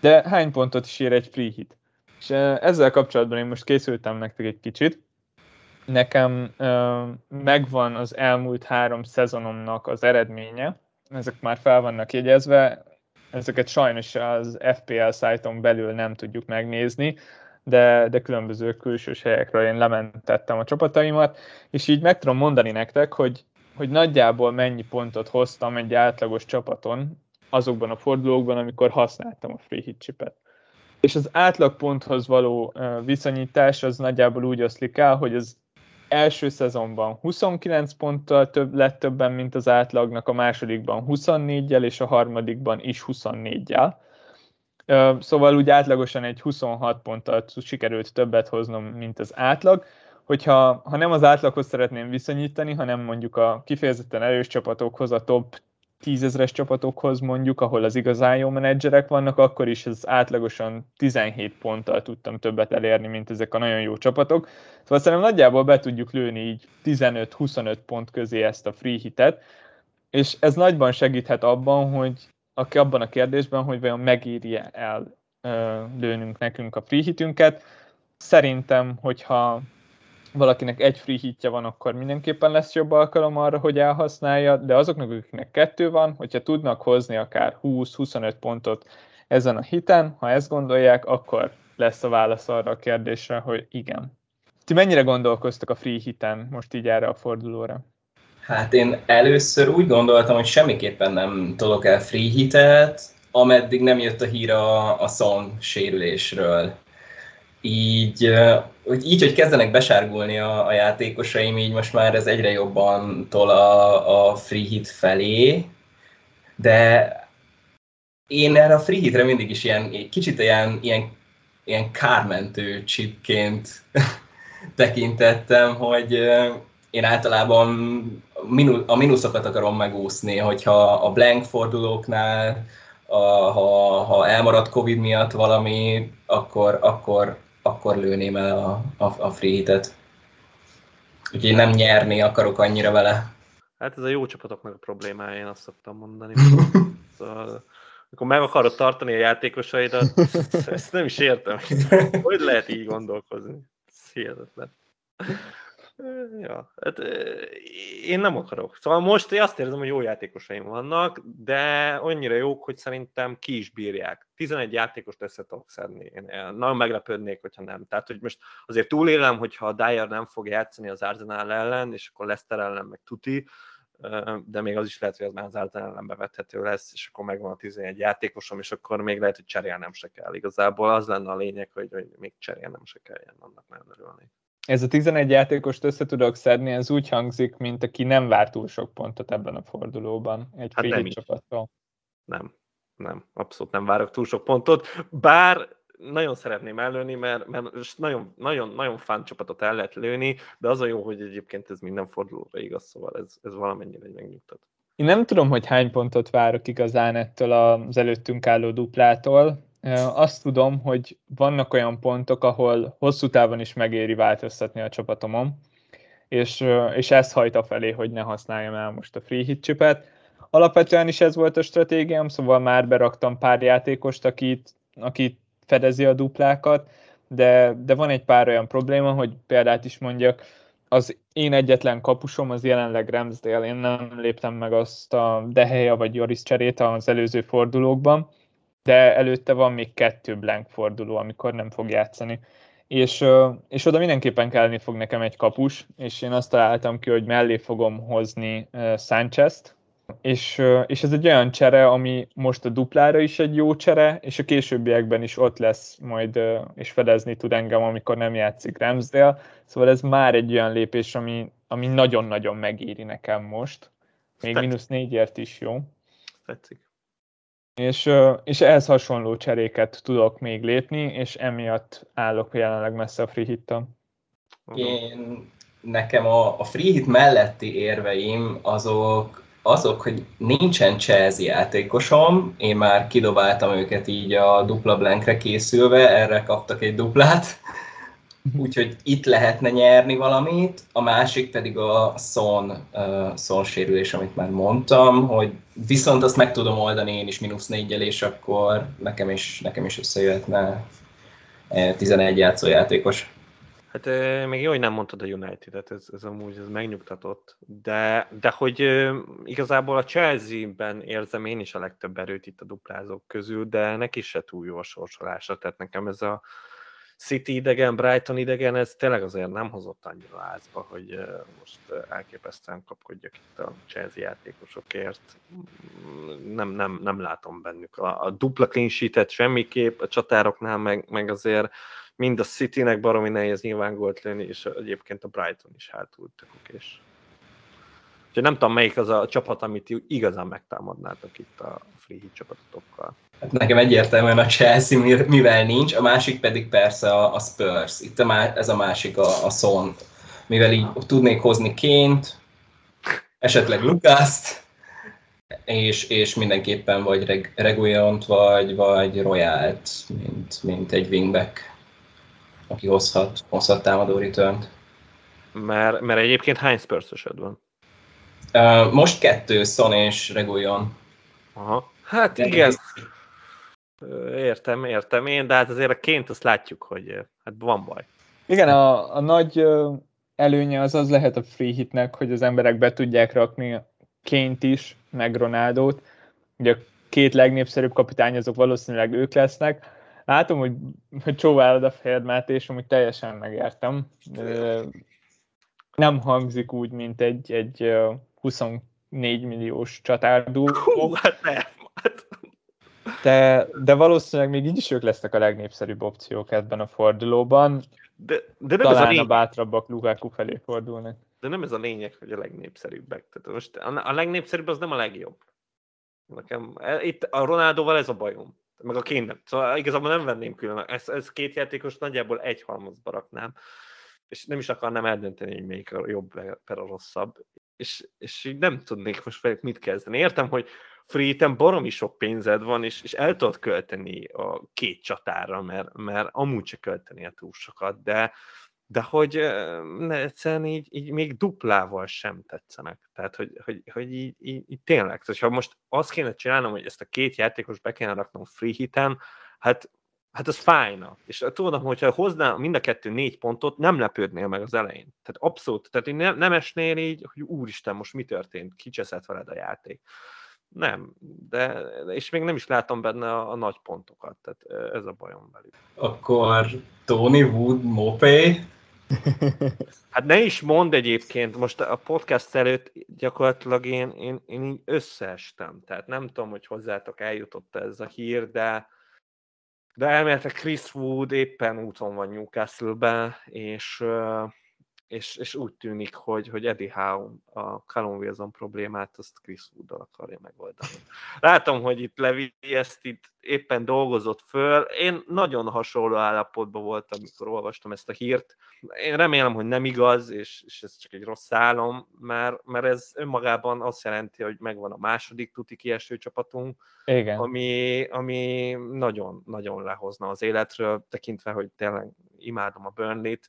De hány pontot is ér egy free hit? És ezzel kapcsolatban én most készültem nektek egy kicsit. Nekem megvan az elmúlt három szezonomnak az eredménye, ezek már fel vannak jegyezve, ezeket sajnos az FPL szájton belül nem tudjuk megnézni, de, de különböző külsős helyekről én lementettem a csapataimat, és így meg tudom mondani nektek, hogy, hogy nagyjából mennyi pontot hoztam egy átlagos csapaton azokban a fordulókban, amikor használtam a free hit chipet. És az átlagponthoz való viszonyítás az nagyjából úgy oszlik el, hogy az első szezonban 29 ponttal több, lett többen, mint az átlagnak, a másodikban 24-jel, és a harmadikban is 24-jel. Szóval úgy átlagosan egy 26 ponttal sikerült többet hoznom, mint az átlag. Hogyha ha nem az átlaghoz szeretném viszonyítani, hanem mondjuk a kifejezetten erős csapatokhoz, a top 10 csapatokhoz mondjuk, ahol az igazán jó menedzserek vannak, akkor is az átlagosan 17 ponttal tudtam többet elérni, mint ezek a nagyon jó csapatok. Szóval szerintem nagyjából be tudjuk lőni így 15-25 pont közé ezt a free hitet, és ez nagyban segíthet abban, hogy aki abban a kérdésben, hogy vajon megírja el lőnünk nekünk a free hitünket. Szerintem, hogyha valakinek egy free hitje van, akkor mindenképpen lesz jobb alkalom arra, hogy elhasználja, de azoknak, akiknek kettő van, hogyha tudnak hozni akár 20-25 pontot ezen a hiten, ha ezt gondolják, akkor lesz a válasz arra a kérdésre, hogy igen. Ti mennyire gondolkoztak a free hiten most így erre a fordulóra? Hát én először úgy gondoltam, hogy semmiképpen nem tolok el free hitet, ameddig nem jött a hír a, a Son sérülésről. Így, hogy így, hogy kezdenek besárgulni a, a játékosaim, így most már ez egyre jobban tol a, a free hit felé, de én erre a free hitre mindig is ilyen, kicsit ilyen, ilyen, ilyen kármentő chipként tekintettem, hogy én általában a mínuszokat akarom megúszni, hogyha a blank fordulóknál, a, ha, ha elmaradt Covid miatt valami, akkor, akkor, akkor lőném el a, a, a free hitet. Úgyhogy nem nyerni akarok annyira vele. Hát ez a jó csapatoknak a problémája, én azt szoktam mondani. szóval, amikor meg akarod tartani a játékosaidat, ezt nem is értem. Hogy lehet így gondolkozni? Ez hihetetlen. Ja, hát én nem akarok. Szóval most én azt érzem, hogy jó játékosaim vannak, de annyira jók, hogy szerintem ki is bírják. 11 játékost össze tudok szedni. Én nagyon meglepődnék, hogyha nem. Tehát, hogy most azért túlélem, hogyha a Dyer nem fog játszani az Arsenal ellen, és akkor Lester ellen meg tuti, de még az is lehet, hogy az már az Arsenal ellen bevethető lesz, és akkor megvan a 11 játékosom, és akkor még lehet, hogy cserélnem se kell. Igazából az lenne a lényeg, hogy, hogy még cserélnem se kelljen, annak nagyon örülnék ez a 11 játékost össze tudok szedni, ez úgy hangzik, mint aki nem vár túl sok pontot ebben a fordulóban egy hát nem csapattól. Nem, nem, abszolút nem várok túl sok pontot, bár nagyon szeretném előni, mert, mert nagyon, nagyon, nagyon fán csapatot el lehet lőni, de az a jó, hogy egyébként ez minden fordulóra igaz, szóval ez, ez valamennyire egy megnyugtat. Én nem tudom, hogy hány pontot várok igazán ettől az előttünk álló duplától, azt tudom, hogy vannak olyan pontok, ahol hosszú távon is megéri változtatni a csapatomon, és, és ez hajt a felé, hogy ne használjam el most a free hit chipet. Alapvetően is ez volt a stratégiám, szóval már beraktam pár játékost, akit, akit fedezi a duplákat, de, de van egy pár olyan probléma, hogy példát is mondjak, az én egyetlen kapusom az jelenleg Ramsdale, én nem léptem meg azt a Deheja vagy Joris cserét az előző fordulókban, de előtte van még kettő blank forduló, amikor nem fog játszani. És, és oda mindenképpen kelleni fog nekem egy kapus, és én azt találtam ki, hogy mellé fogom hozni Sánchez-t, és, és ez egy olyan csere, ami most a duplára is egy jó csere, és a későbbiekben is ott lesz majd, és fedezni tud engem, amikor nem játszik Ramsdale. Szóval ez már egy olyan lépés, ami, ami nagyon-nagyon megéri nekem most. Még mínusz négyért is jó. Tetszik és, és ehhez hasonló cseréket tudok még lépni, és emiatt állok jelenleg messze a free hit Én, nekem a, a free hit melletti érveim azok, azok, hogy nincsen Chelsea játékosom, én már kidobáltam őket így a dupla blankre készülve, erre kaptak egy duplát, úgyhogy itt lehetne nyerni valamit, a másik pedig a Son, uh, sérülés, amit már mondtam, hogy viszont azt meg tudom oldani én is mínusz négyel, és akkor nekem is, nekem is összejöhetne 11 játszójátékos. Hát még jó, hogy nem mondtad a United-et, ez, ez amúgy ez megnyugtatott, de, de hogy igazából a Chelsea-ben érzem én is a legtöbb erőt itt a duplázók közül, de neki se túl jó a sorsolása, tehát nekem ez a, City idegen, Brighton idegen, ez tényleg azért nem hozott annyira lázba, hogy most elképesztően kapkodjak itt a Chelsea játékosokért. Nem, nem, nem látom bennük a, a dupla clean sheet semmiképp, a csatároknál meg, meg azért mind a Citynek baromi nehéz nyilván gólt lőni, és egyébként a Brighton is hátul tök és Úgyhogy nem tudom, melyik az a csapat, amit igazán megtámadnátok itt a free hit csapatotokkal. Hát nekem egyértelműen a Chelsea, mivel nincs, a másik pedig persze a, a Spurs. Itt a, ez a másik a, a Son. Mivel így tudnék hozni ként, esetleg Lukászt, és, és mindenképpen vagy Reg, Reguillont, vagy, vagy Royalt, mint, mint egy wingback, aki hozhat, hozhat támadó return Mert, mert egyébként hány spurs van? Uh, most kettő, Son és Reguillon. Aha. Hát de igen. Értem, értem én, de hát azért a ként azt látjuk, hogy hát van baj. Igen, a, a nagy előnye az az lehet a free hitnek, hogy az emberek be tudják rakni Ként is, meg Ronaldót. Ugye a két legnépszerűbb kapitány azok valószínűleg ők lesznek. Látom, hogy, hogy csóválod a fejed, és amúgy teljesen megértem. Nem hangzik úgy, mint egy, egy 24 milliós csatárdú. Hú, hát nem. Hát de, de valószínűleg még így is ők lesznek a legnépszerűbb opciók ebben a fordulóban. De, de nem Talán ez a, lényeg, a bátrabbak Lukaku felé fordulnak. de nem ez a lényeg, hogy a legnépszerűbbek. Tehát most a, a legnépszerűbb az nem a legjobb. Nekem, e, itt a Ronaldóval ez a bajom. Meg a Kane Szóval igazából nem venném külön. Ez, ez két játékos nagyjából egy halmazba raknám. És nem is akarnám eldönteni, hogy melyik a jobb, per a rosszabb. És, és így nem tudnék most velük mit kezdeni. Értem, hogy free baromi sok pénzed van, és, és el tudod költeni a két csatára, mert, mert amúgy se a túl sokat, de, de hogy ne, egyszerűen így, így még duplával sem tetszenek. Tehát, hogy, hogy, hogy így, így, így tényleg, tehát, ha most azt kéne csinálnom, hogy ezt a két játékos be kéne raknom free hiten, hát, hát az fájna. És tudom, hogyha hozná mind a kettő négy pontot, nem lepődnél meg az elején. Tehát abszolút, tehát én nem, nem esnél így, hogy úristen, most mi történt, kicseszett veled a játék. Nem, de és még nem is látom benne a, a nagy pontokat, tehát ez a bajom velük. Akkor Tony Wood Mopé? Hát ne is mond egyébként, most a podcast előtt gyakorlatilag én, én, én így összeestem, tehát nem tudom, hogy hozzátok eljutott ez a hír, de de elméletileg Chris Wood éppen úton van Newcastle-be, és és, és úgy tűnik, hogy, hogy Eddie Howe a Callum Wilson problémát azt Chris wood akarja megoldani. Látom, hogy itt Levi ezt itt éppen dolgozott föl. Én nagyon hasonló állapotban voltam, amikor olvastam ezt a hírt. Én remélem, hogy nem igaz, és, és ez csak egy rossz álom, mert, mert ez önmagában azt jelenti, hogy megvan a második tuti kieső csapatunk, Igen. Ami, ami nagyon, nagyon lehozna az életről, tekintve, hogy tényleg imádom a Burnley-t,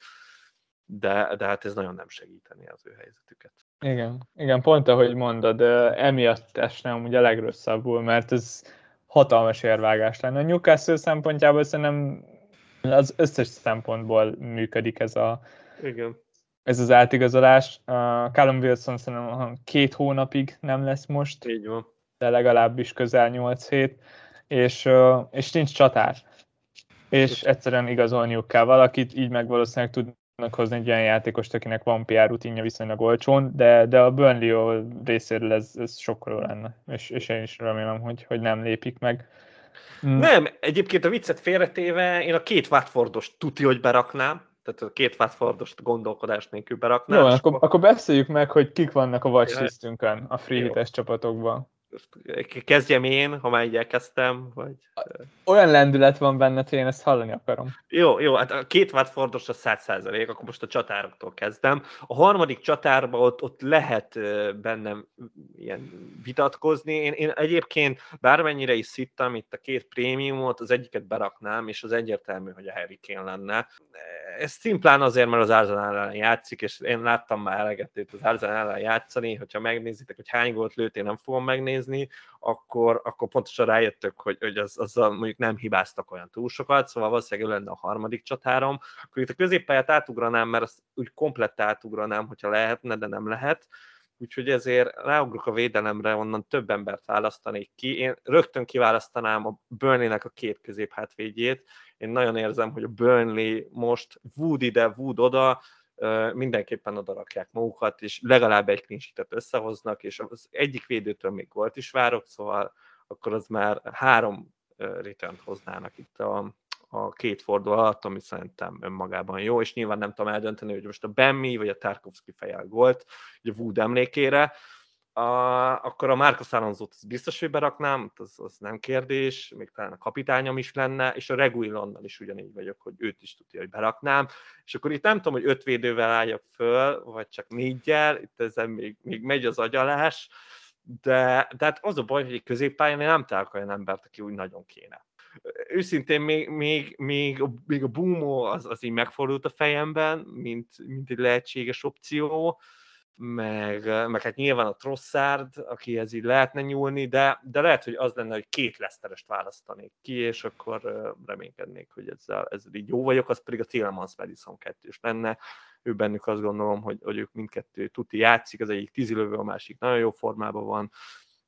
de, de hát ez nagyon nem segíteni az ő helyzetüket. Igen, igen, pont ahogy mondod, emiatt esne ugye a legrosszabbul, mert ez hatalmas érvágás lenne. A Newcastle szempontjából szerintem az összes szempontból működik ez, a, igen. ez az átigazolás. Uh, Callum Wilson szerintem két hónapig nem lesz most, Így van. de legalábbis közel 8 hét, és, uh, és nincs csatár. És egyszerűen igazolniuk kell valakit, így meg valószínűleg tud hozni egy olyan játékost, akinek van PR rutinja viszonylag olcsón, de, de a Burnley részéről ez, ez sokkal jó lenne, és, és én is remélem, hogy, hogy nem lépik meg. Mm. Nem, egyébként a viccet félretéve, én a két Watfordos tuti, hogy beraknám, tehát a két Watfordos gondolkodás nélkül beraknám. Jó, akkor, akkor beszéljük meg, hogy kik vannak a watchlistünkön a free csapatokban kezdjem én, ha már így elkezdtem, vagy... Olyan lendület van benne, hogy én ezt hallani akarom. Jó, jó, hát a két Watfordos a 100 százalék, akkor most a csatároktól kezdem. A harmadik csatárban ott, ott lehet bennem ilyen vitatkozni. Én, én egyébként bármennyire is szittem itt a két prémiumot, az egyiket beraknám, és az egyértelmű, hogy a Harry Kane lenne. Ez szimplán azért, mert az Arsenal ellen játszik, és én láttam már eleget az Arsenal ellen játszani, hogyha megnézitek, hogy hány gólt lőtt, én nem fogom megnézni, megnézni, akkor, akkor pontosan rájöttök, hogy, hogy az, azzal mondjuk nem hibáztak olyan túl sokat, szóval valószínűleg ő lenne a harmadik csatárom. Akkor itt a középpályát átugranám, mert azt úgy komplett átugranám, hogyha lehetne, de nem lehet. Úgyhogy ezért ráugrok a védelemre, onnan több embert választanék ki. Én rögtön kiválasztanám a Burnley-nek a két középhátvédjét. Én nagyon érzem, hogy a Burnley most Wood ide, Wood oda, mindenképpen odarakják magukat, és legalább egy klinsítet összehoznak, és az egyik védőtől még volt is várok, szóval akkor az már három return hoznának itt a, a két forduló alatt, ami szerintem önmagában jó, és nyilván nem tudom eldönteni, hogy most a Bemmi vagy a Tarkovsky fejel volt, ugye Wood emlékére, a, akkor a Márkos Alonso-t biztos, hogy beraknám, az, az nem kérdés, még talán a kapitányom is lenne, és a Reguilonnal is ugyanígy vagyok, hogy őt is tudja, hogy beraknám, és akkor itt nem tudom, hogy öt védővel álljak föl, vagy csak négyel, itt ezen még, még megy az agyalás, de, de hát az a baj, hogy egy középpályán én nem találok olyan embert, aki úgy nagyon kéne. Őszintén még, még, még, a, még a Boomo az, az így megfordult a fejemben, mint, mint egy lehetséges opció, meg, meg hát nyilván a Trossard, akihez így lehetne nyúlni, de, de lehet, hogy az lenne, hogy két leszterest választanék ki, és akkor reménykednék, hogy ezzel, ezzel így jó vagyok, az pedig a Tillmans Madison kettős lenne. Ő bennük azt gondolom, hogy, hogy ők mindkettő tuti játszik, az egyik tízilövő, a másik nagyon jó formában van,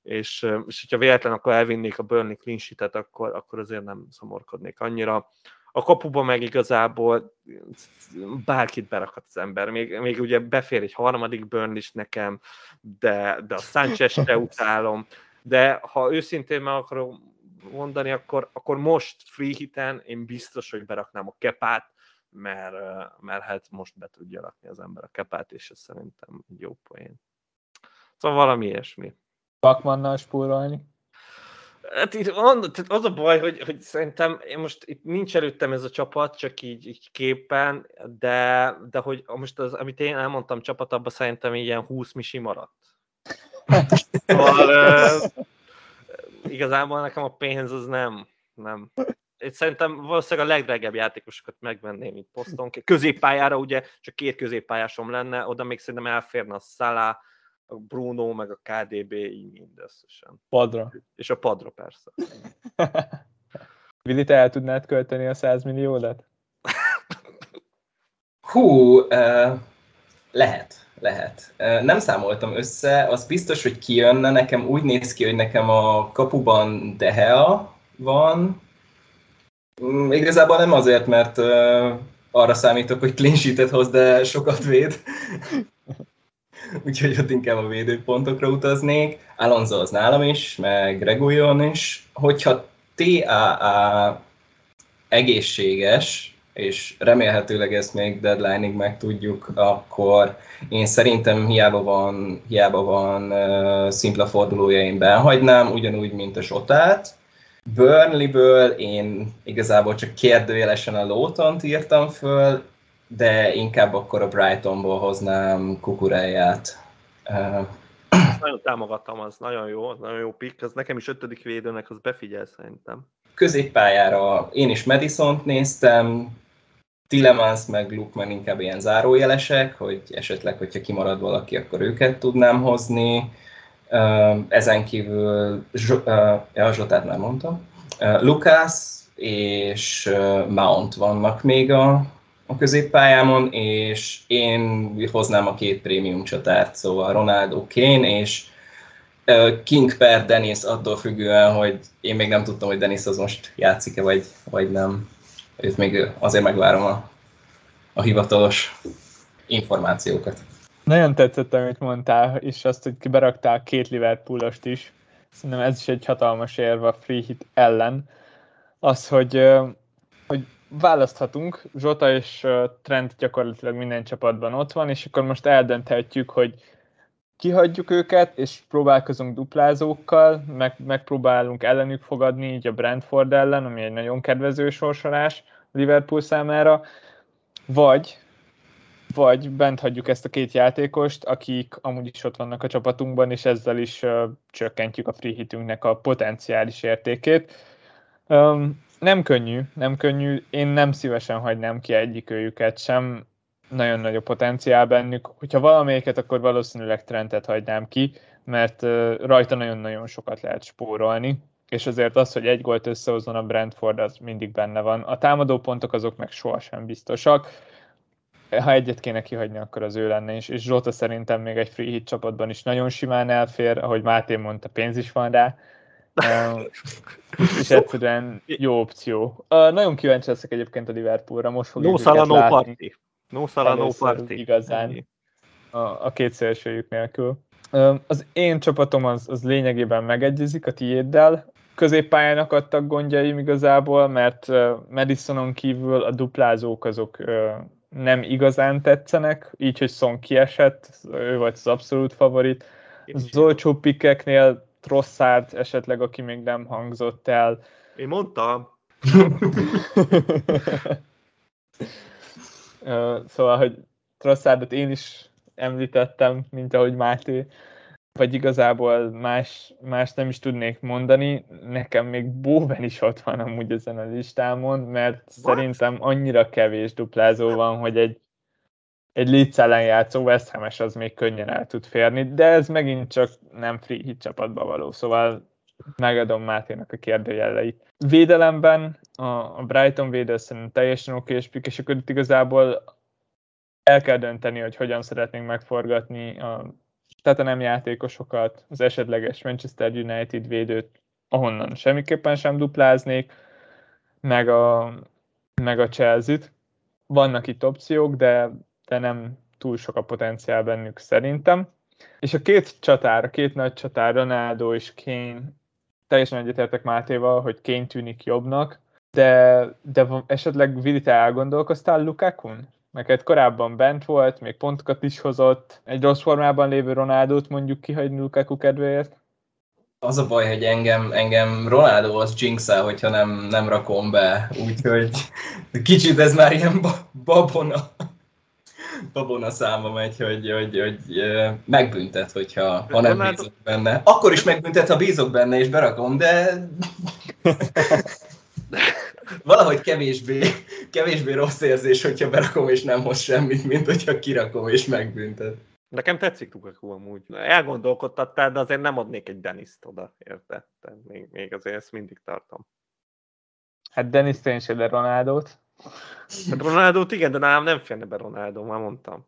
és, és hogyha véletlen akkor elvinnék a Burnley clean akkor, akkor azért nem szomorkodnék annyira. A kapuba meg igazából bárkit berakhat az ember. Még, még ugye befér egy harmadik burn is nekem, de, de a sanchez se utálom. De ha őszintén meg akarom mondani, akkor, akkor most free hiten én biztos, hogy beraknám a kepát, mert, mert hát most be tudja rakni az ember a kepát, és ez szerintem jó poén. Szóval valami ilyesmi. Pakmannal spórolni? Hát itt az a baj, hogy, hogy szerintem én most itt nincs előttem ez a csapat, csak így, így képen, de, de hogy most az, amit én elmondtam csapat, abban szerintem ilyen 20 misi maradt. Szóval uh, igazából nekem a pénz az nem, nem. Én szerintem valószínűleg a legdrágább játékosokat megvenném itt poszton. Középpályára ugye csak két középpályásom lenne, oda még szerintem elférne a Salah, a Bruno, meg a KDB, így mindösszesen. Padra. És a padra persze. Vili, te el tudnád költeni a 100 milliódat? Hú, uh, lehet, lehet. Uh, nem számoltam össze, az biztos, hogy kijönne. Nekem úgy néz ki, hogy nekem a kapuban Dehea van. Mm, igazából nem azért, mert uh, arra számítok, hogy clean hoz, de sokat véd. úgyhogy ott inkább a védőpontokra utaznék. Alonso az nálam is, meg Reguljon is. Hogyha TAA egészséges, és remélhetőleg ezt még deadline-ig megtudjuk, akkor én szerintem hiába van, hiába van uh, szimpla fordulója, én behagynám, ugyanúgy, mint a Sotát. Burnleyből én igazából csak kérdőjelesen a Lótont írtam föl, de inkább akkor a Brightonból hoznám kukuráját. Nagyon támogattam, az nagyon jó, nagyon jó pick, az nekem is ötödik védőnek, az befigyel szerintem. Középpályára én is Madison-t néztem, Tillemans meg Lukman inkább ilyen zárójelesek, hogy esetleg, hogyha kimarad valaki, akkor őket tudnám hozni. Ezen kívül, ja, Zsotát már mondtam, Lucas és Mount vannak még a, a középpályámon, és én hoznám a két prémium csatárt, szóval Ronaldo, Kane, és King per Dennis attól függően, hogy én még nem tudtam, hogy Dennis az most játszik-e, vagy, vagy nem. Őt még azért megvárom a, a hivatalos információkat. Nagyon tetszett, amit mondtál, és azt, hogy kiberaktál két Liverpoolost is. Szerintem ez is egy hatalmas érve a free hit ellen. Az, hogy, hogy választhatunk, Zsota és Trent gyakorlatilag minden csapatban ott van, és akkor most eldönthetjük, hogy kihagyjuk őket, és próbálkozunk duplázókkal, meg, megpróbálunk ellenük fogadni, így a Brentford ellen, ami egy nagyon kedvező sorsolás Liverpool számára, vagy vagy bent hagyjuk ezt a két játékost, akik amúgy is ott vannak a csapatunkban, és ezzel is uh, csökkentjük a free hitünknek a potenciális értékét. Um, nem könnyű, nem könnyű. Én nem szívesen hagynám ki egyik őjüket sem. Nagyon nagy a potenciál bennük. Hogyha valamelyiket, akkor valószínűleg Trentet hagynám ki, mert rajta nagyon-nagyon sokat lehet spórolni, és azért az, hogy egy gólt összehozzon a Brentford, az mindig benne van. A támadó pontok azok meg sohasem biztosak. Ha egyet kéne kihagyni, akkor az ő lenne is, és Zsota szerintem még egy free hit csapatban is nagyon simán elfér, ahogy Máté mondta, pénz is van rá, és egyszerűen jó opció. Uh, nagyon kíváncsi leszek egyébként a Liverpoolra, most fogjuk no szala, no party. No szala, no party. Igazán a, a két szélsőjük nélkül. Uh, az én csapatom az, az lényegében megegyezik a tiéddel. Középpályának adtak gondjaim igazából, mert uh, Madisonon kívül a duplázók azok uh, nem igazán tetszenek, így, hogy Son kiesett, ő volt az abszolút favorit. Az olcsó pikkeknél Trosszárd esetleg, aki még nem hangzott el. Én mondtam. szóval, hogy Trosszárdot én is említettem, mint ahogy Máté, vagy igazából más, más nem is tudnék mondani. Nekem még Bóven is ott van amúgy ezen a listámon, mert What? szerintem annyira kevés duplázó van, hogy egy egy Leeds ellen játszó West ham az még könnyen el tud férni, de ez megint csak nem free hit csapatba való, szóval megadom Máténak a kérdőjeleit. Védelemben a Brighton védő szerint teljesen oké, és akkor itt igazából el kell dönteni, hogy hogyan szeretnénk megforgatni a nem játékosokat, az esetleges Manchester United védőt, ahonnan semmiképpen sem dupláznék, meg a, meg a Chelsea-t. Vannak itt opciók, de, de nem túl sok a potenciál bennük szerintem. És a két csatár, a két nagy csatár, Ronaldo és Kane, teljesen egyetértek Mátéval, hogy Kane tűnik jobbnak, de, de esetleg Vili, te elgondolkoztál Lukakun? Neked korábban bent volt, még pontokat is hozott, egy rossz formában lévő Ronaldót mondjuk kihagyni Lukaku kedvéért? Az a baj, hogy engem, engem Ronaldo az jinx hogyha nem, nem rakom be, úgyhogy kicsit ez már ilyen babona, babona száma megy, hogy, hogy, hogy megbüntet, hogyha ha nem bízok benne. Akkor is megbüntet, ha bízok benne és berakom, de valahogy kevésbé, kevésbé rossz érzés, hogyha berakom és nem hoz semmit, mint hogyha kirakom és megbüntet. Nekem tetszik Lukaku amúgy. Elgondolkodtattál, de azért nem adnék egy Deniszt oda, érted? Még, még azért ezt mindig tartom. Hát Denis én de Ronaldót. Hát Ronaldót igen, de nálam nem férne be Ronaldo, már mondtam.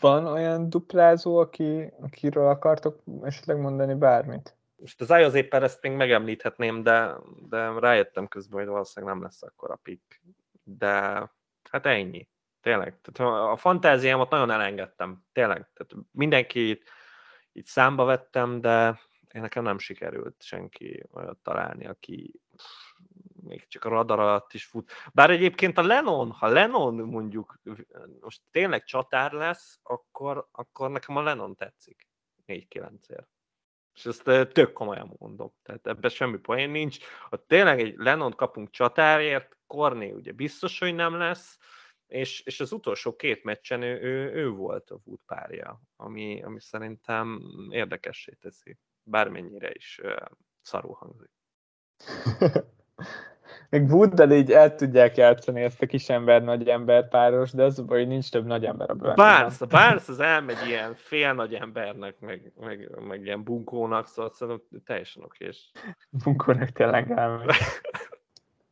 Van olyan duplázó, aki, akiről akartok esetleg mondani bármit? Most az az éppen ezt még megemlíthetném, de, de rájöttem közben, hogy valószínűleg nem lesz akkor a pick. De hát ennyi. Tényleg. Tehát a fantáziámat nagyon elengedtem. Tényleg. Tehát mindenkit itt számba vettem, de én nekem nem sikerült senki olyat találni, aki még csak a radar alatt is fut. Bár egyébként a Lennon, ha Lennon mondjuk most tényleg csatár lesz, akkor, akkor nekem a Lennon tetszik 4-9-ért. És ezt tök komolyan mondom. Tehát ebben semmi poén nincs. Ha tényleg egy Lennon kapunk csatárért, Korné ugye biztos, hogy nem lesz, és, és az utolsó két meccsen ő, ő, ő volt a Wood ami, ami szerintem érdekessé teszi, bármennyire is uh, szarul hangzik. Még Wooddal így el tudják játszani ezt a kisember nagy ember páros, de az hogy nincs több nagy ember a bőrben. Barnes, a Barnes az elmegy ilyen fél nagy embernek, meg, meg, meg ilyen bunkónak, szóval szerintem teljesen okés. Bunkónak tényleg elmegy.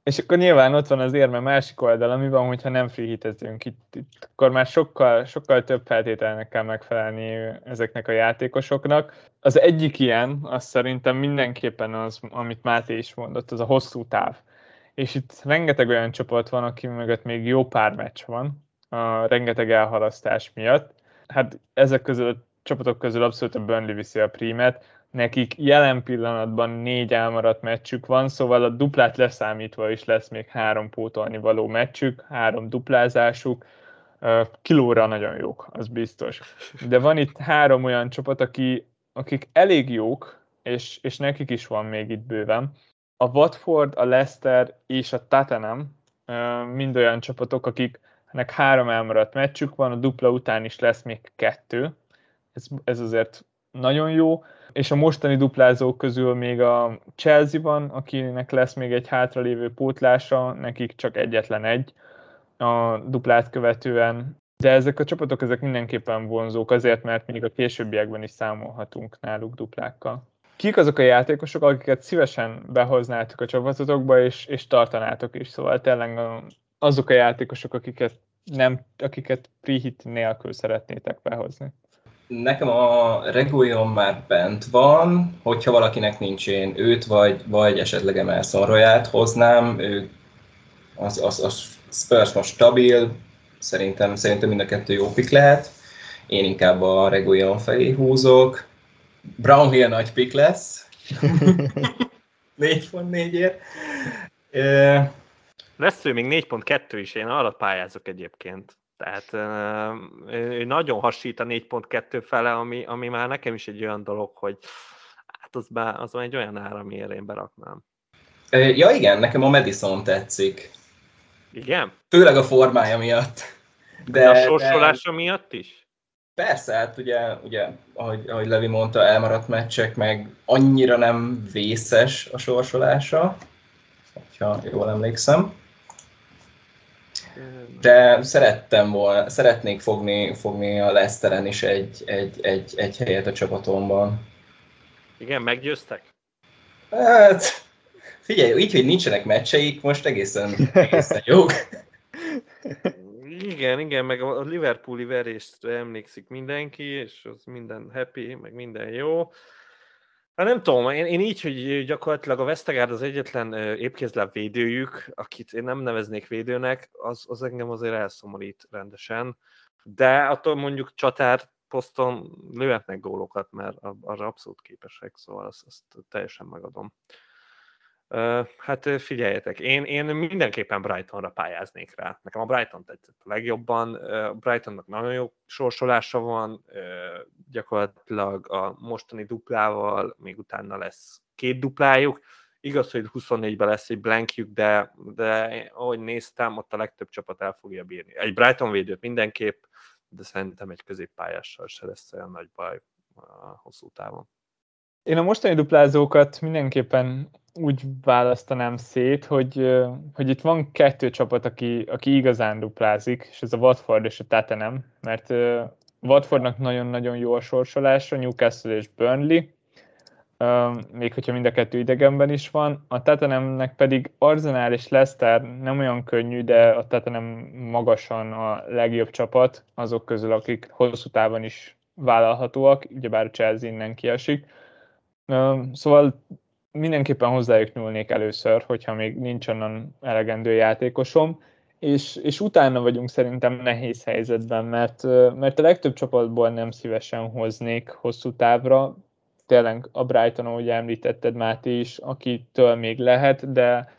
És akkor nyilván ott van az érme másik oldal, ami van, hogyha nem freehitezünk. Itt, itt akkor már sokkal, sokkal több feltételnek kell megfelelni ezeknek a játékosoknak. Az egyik ilyen, az szerintem mindenképpen az, amit Máté is mondott, az a hosszú táv és itt rengeteg olyan csoport van, aki mögött még jó pár meccs van, a rengeteg elhalasztás miatt. Hát ezek közül a csapatok közül abszolút a Burnley viszi a prímet, nekik jelen pillanatban négy elmaradt meccsük van, szóval a duplát leszámítva is lesz még három pótolni való meccsük, három duplázásuk, kilóra nagyon jók, az biztos. De van itt három olyan csapat, aki, akik elég jók, és, és nekik is van még itt bőven, a Watford, a Leicester és a Tottenham mind olyan csapatok, akiknek három elmaradt meccsük van, a dupla után is lesz még kettő. Ez, ez azért nagyon jó. És a mostani duplázók közül még a Chelsea van, akinek lesz még egy hátralévő pótlása, nekik csak egyetlen egy a duplát követően. De ezek a csapatok ezek mindenképpen vonzók azért, mert még a későbbiekben is számolhatunk náluk duplákkal kik azok a játékosok, akiket szívesen behoznátok a csapatotokba, és, és tartanátok is. Szóval tényleg azok a játékosok, akiket nem, akiket prehit nélkül szeretnétek behozni. Nekem a Reguljon már bent van, hogyha valakinek nincs én őt, vagy, vagy esetleg Emerson Royalt hoznám, ő, az, az, az Spurs most stabil, szerintem, szerintem mind a kettő jó pik lehet. Én inkább a Reguljon felé húzok, Brownhill nagy pick lesz. 4.4-ért. Lesz ő még 4.2 is, én arra pályázok egyébként. Tehát ő nagyon hasít a 4.2 fele, ami, ami már nekem is egy olyan dolog, hogy hát az, be, az egy olyan ára, amiért én beraknám. Ja igen, nekem a Madison tetszik. Igen? Főleg a formája miatt. De, de a sorsolása de... miatt is? Persze, hát ugye, ugye ahogy, ahogy Levi mondta, elmaradt meccsek, meg annyira nem vészes a sorsolása, ha jól emlékszem. De szerettem volna, szeretnék fogni, fogni a Leicesteren is egy, egy, egy, egy helyet a csapatomban. Igen, meggyőztek? Hát, figyelj, így, hogy nincsenek meccseik, most egészen, egészen jók. Igen, igen, meg a Liverpooli verést emlékszik mindenki, és az minden happy, meg minden jó. Hát nem tudom, én, én így, hogy gyakorlatilag a Vesztegárd az egyetlen épkézláb védőjük, akit én nem neveznék védőnek, az, az engem azért elszomorít rendesen. De attól mondjuk csatár poszton lőhetnek gólokat, mert arra abszolút képesek, szóval azt, azt teljesen megadom. Hát figyeljetek, én, én mindenképpen Brightonra pályáznék rá. Nekem a Brighton tetszett a legjobban. Brightonnak nagyon jó sorsolása van, gyakorlatilag a mostani duplával, még utána lesz két duplájuk. Igaz, hogy 24-ben lesz egy blankjük, de, de ahogy néztem, ott a legtöbb csapat el fogja bírni. Egy Brighton védőt mindenképp, de szerintem egy középpályással se lesz olyan nagy baj a hosszú távon. Én a mostani duplázókat mindenképpen úgy választanám szét, hogy, hogy itt van kettő csapat, aki, aki igazán duplázik, és ez a Watford és a Tottenham, mert Watfordnak nagyon-nagyon jó a sorsolása, Newcastle és Burnley, még hogyha mind a kettő idegenben is van. A Tottenhamnek pedig Arsenal és Leicester nem olyan könnyű, de a Tottenham magasan a legjobb csapat, azok közül, akik hosszú távon is vállalhatóak, ugyebár a Chelsea innen kiesik. Szóval mindenképpen hozzájuk nyúlnék először, hogyha még nincs onnan elegendő játékosom, és, és utána vagyunk szerintem nehéz helyzetben, mert, mert a legtöbb csapatból nem szívesen hoznék hosszú távra, tényleg a Brighton, ahogy említetted Máté is, akitől még lehet, de,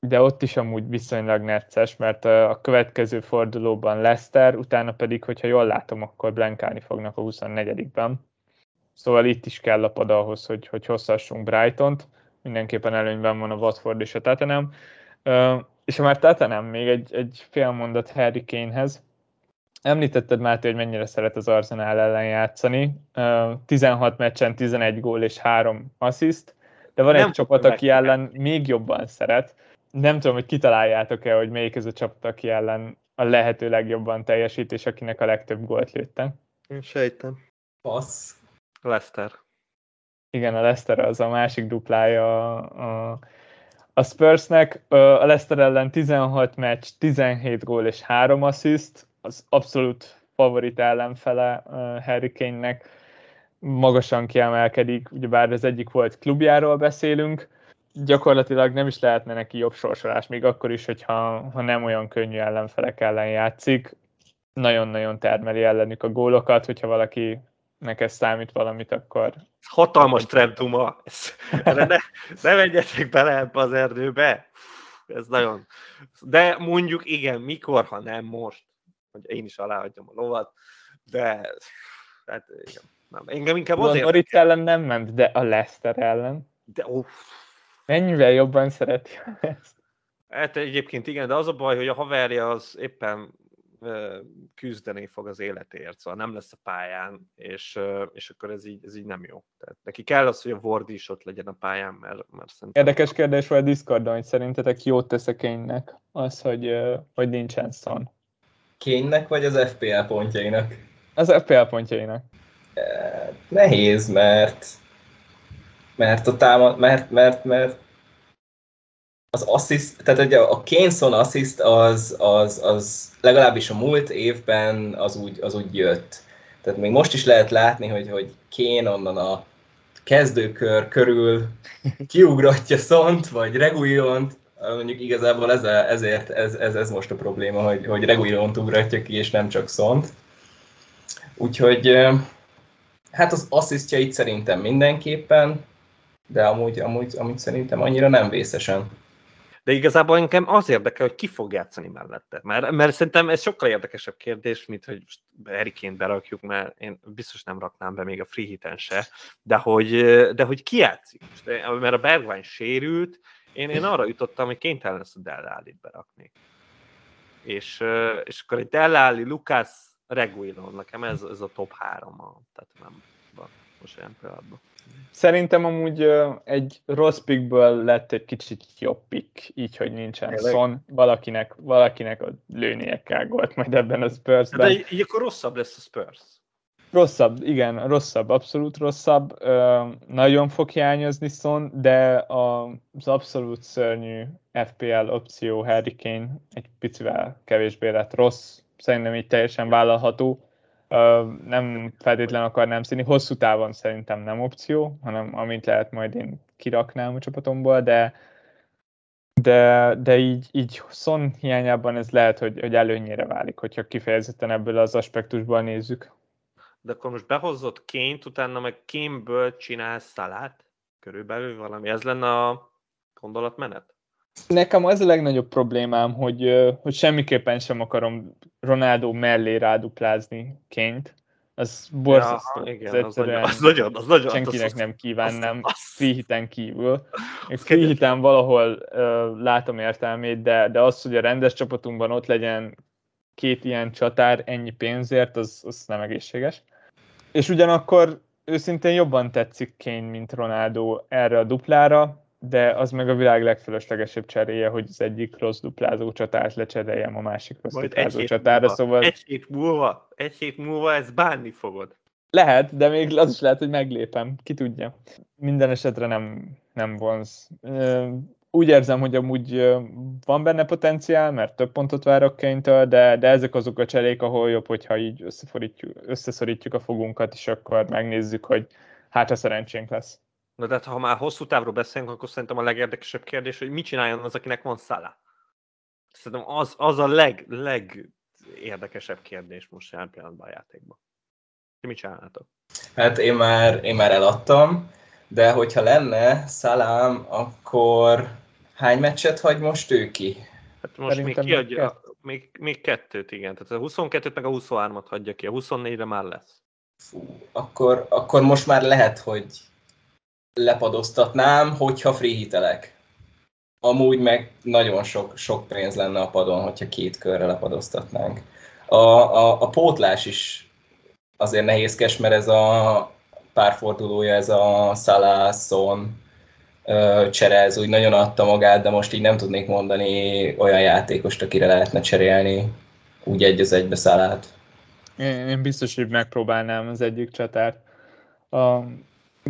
de ott is amúgy viszonylag necces, mert a következő fordulóban Leicester, utána pedig, hogyha jól látom, akkor blankálni fognak a 24-ben. Szóval itt is kell a pad ahhoz, hogy, hogy hosszassunk Brighton-t. Mindenképpen előnyben van a Watford és a Tottenham. És ha már Tottenham, még egy, egy fél mondat Harry Kane-hez. Említetted, Máté, hogy mennyire szeret az Arsenal ellen játszani. 16 meccsen 11 gól és 3 assziszt, de van nem egy csapat, aki ellen még jobban szeret. Nem tudom, hogy kitaláljátok-e, hogy melyik ez a csapat, aki ellen a lehető legjobban teljesít, és akinek a legtöbb gólt lőtte. Én sejtem. Passz. Leicester. Igen, a Leicester az a másik duplája a, a Spursnek. A Leicester ellen 16 meccs, 17 gól és 3 assziszt, az abszolút favorit ellenfele Harry Kane-nek magasan kiemelkedik, ugyebár az egyik volt klubjáról beszélünk, gyakorlatilag nem is lehetne neki jobb sorsolás, még akkor is, hogyha ha nem olyan könnyű ellenfelek ellen játszik. Nagyon-nagyon termeli ellenük a gólokat, hogyha valaki ez számít valamit, akkor... Hatalmas trenduma. Erre ne, ne menjetek bele ebbe az erdőbe. Ez nagyon... De mondjuk igen, mikor, ha nem most. Hogy én is aláhagyom a lovat. De... Hát igen. Nem. Engem inkább azért... A Norwich ellen nem ment, de a Leicester ellen. De uff. Mennyivel jobban szereti ezt? Hát egyébként igen, de az a baj, hogy a haverja az éppen küzdeni fog az életért, szóval nem lesz a pályán, és, és akkor ez így, ez így nem jó. Tehát neki kell az, hogy a Ward is ott legyen a pályán, mert, mert szerintem... Érdekes kérdés volt a Discordon, hogy szerintetek jót tesz a kénynek az, hogy, hogy nincsen szon. Kénynek vagy az FPL pontjainak? Az FPL pontjainak. Nehéz, mert mert a támad, mert, mert, mert az assist, tehát ugye a Kane assist az, az, az legalábbis a múlt évben az úgy, az úgy jött. Tehát még most is lehet látni, hogy, hogy Kane onnan a kezdőkör körül kiugratja Szont, vagy Regulont, mondjuk igazából ez, ezért ez, ez, ez most a probléma, hogy, hogy Regulont ugratja ki, és nem csak Szont. Úgyhogy hát az asszisztjait szerintem mindenképpen, de amúgy, amúgy, amúgy szerintem annyira nem vészesen. De igazából engem az érdekel, hogy ki fog játszani mellette. Mert, mert szerintem ez sokkal érdekesebb kérdés, mint hogy Eriként berakjuk, mert én biztos nem raknám be még a free hiten se, de hogy, de hogy ki játszik. Mert a Bergwijn sérült, én, én arra jutottam, hogy kénytelen lesz a Dellálit berakni. És, és akkor egy Delláli, Lukász, Reguilon, nekem ez, ez a top három, tehát nem van. Most olyan pillanatban. Szerintem amúgy egy rossz pickből lett egy kicsit jobb pick, így, hogy nincsen Tényleg? Son. Valakinek, valakinek lőnie kell gólt majd ebben a Spursben. De így, így akkor rosszabb lesz a Spurs. Rosszabb, igen, rosszabb, abszolút rosszabb. nagyon fog hiányozni Son, de az abszolút szörnyű FPL opció Harry Kane egy picivel kevésbé lett rossz. Szerintem így teljesen vállalható nem feltétlenül akarnám színi. Hosszú távon szerintem nem opció, hanem amint lehet majd én kiraknám a csapatomból, de de, de így, így Son hiányában ez lehet, hogy, hogy előnyére válik, hogyha kifejezetten ebből az aspektusból nézzük. De akkor most behozott ként, utána meg kémből csinálsz szalát? Körülbelül valami. Ez lenne a gondolatmenet? Nekem az a legnagyobb problémám, hogy, hogy semmiképpen sem akarom Ronaldo mellé ráduplázni ként. Az borzasztó. Ja, igen, az, nagyon, az, nagyon, az nagyon, senkinek az, nem kívánnám az, free hiten kívül. Még free hiten valahol uh, látom értelmét, de, de az, hogy a rendes csapatunkban ott legyen két ilyen csatár ennyi pénzért, az, az nem egészséges. És ugyanakkor őszintén jobban tetszik Kane, mint Ronaldo erre a duplára, de az meg a világ legfölöslegesebb cseréje, hogy az egyik rossz duplázó csatárt lecseréljem a másik rossz Majd duplázó csatára, múlva, szóval... Egy hét múlva, egy hét múlva ezt bánni fogod. Lehet, de még az is lehet, hogy meglépem, ki tudja. Minden esetre nem, nem vonz. Úgy érzem, hogy amúgy van benne potenciál, mert több pontot várok kénytől, de, de ezek azok a cserék, ahol jobb, hogyha így összeszorítjuk a fogunkat, és akkor megnézzük, hogy hát a szerencsénk lesz. Na de hát, ha már hosszú távról beszélünk, akkor szerintem a legérdekesebb kérdés, hogy mit csináljon az, akinek van szála. Szerintem az, az a leg, legérdekesebb kérdés most jelen pillanatban a játékban. Ti mit csinálnátok? Hát én már, én már eladtam, de hogyha lenne Szalám, akkor hány meccset hagy most ő ki? Hát most Szerintem még kiadja, kett. még, még kettőt, igen. Tehát a 22-t meg a 23-at hagyja ki, a 24-re már lesz. Fú, akkor, akkor most már lehet, hogy lepadoztatnám, hogyha free hitelek. Amúgy meg nagyon sok, sok pénz lenne a padon, hogyha két körre lepadoztatnánk. A, a, a pótlás is azért nehézkes, mert ez a párfordulója, ez a Salah, Son csere, ez úgy nagyon adta magát, de most így nem tudnék mondani olyan játékost, akire lehetne cserélni úgy egy az egybe Salát. Én, én biztos, hogy megpróbálnám az egyik csatárt. A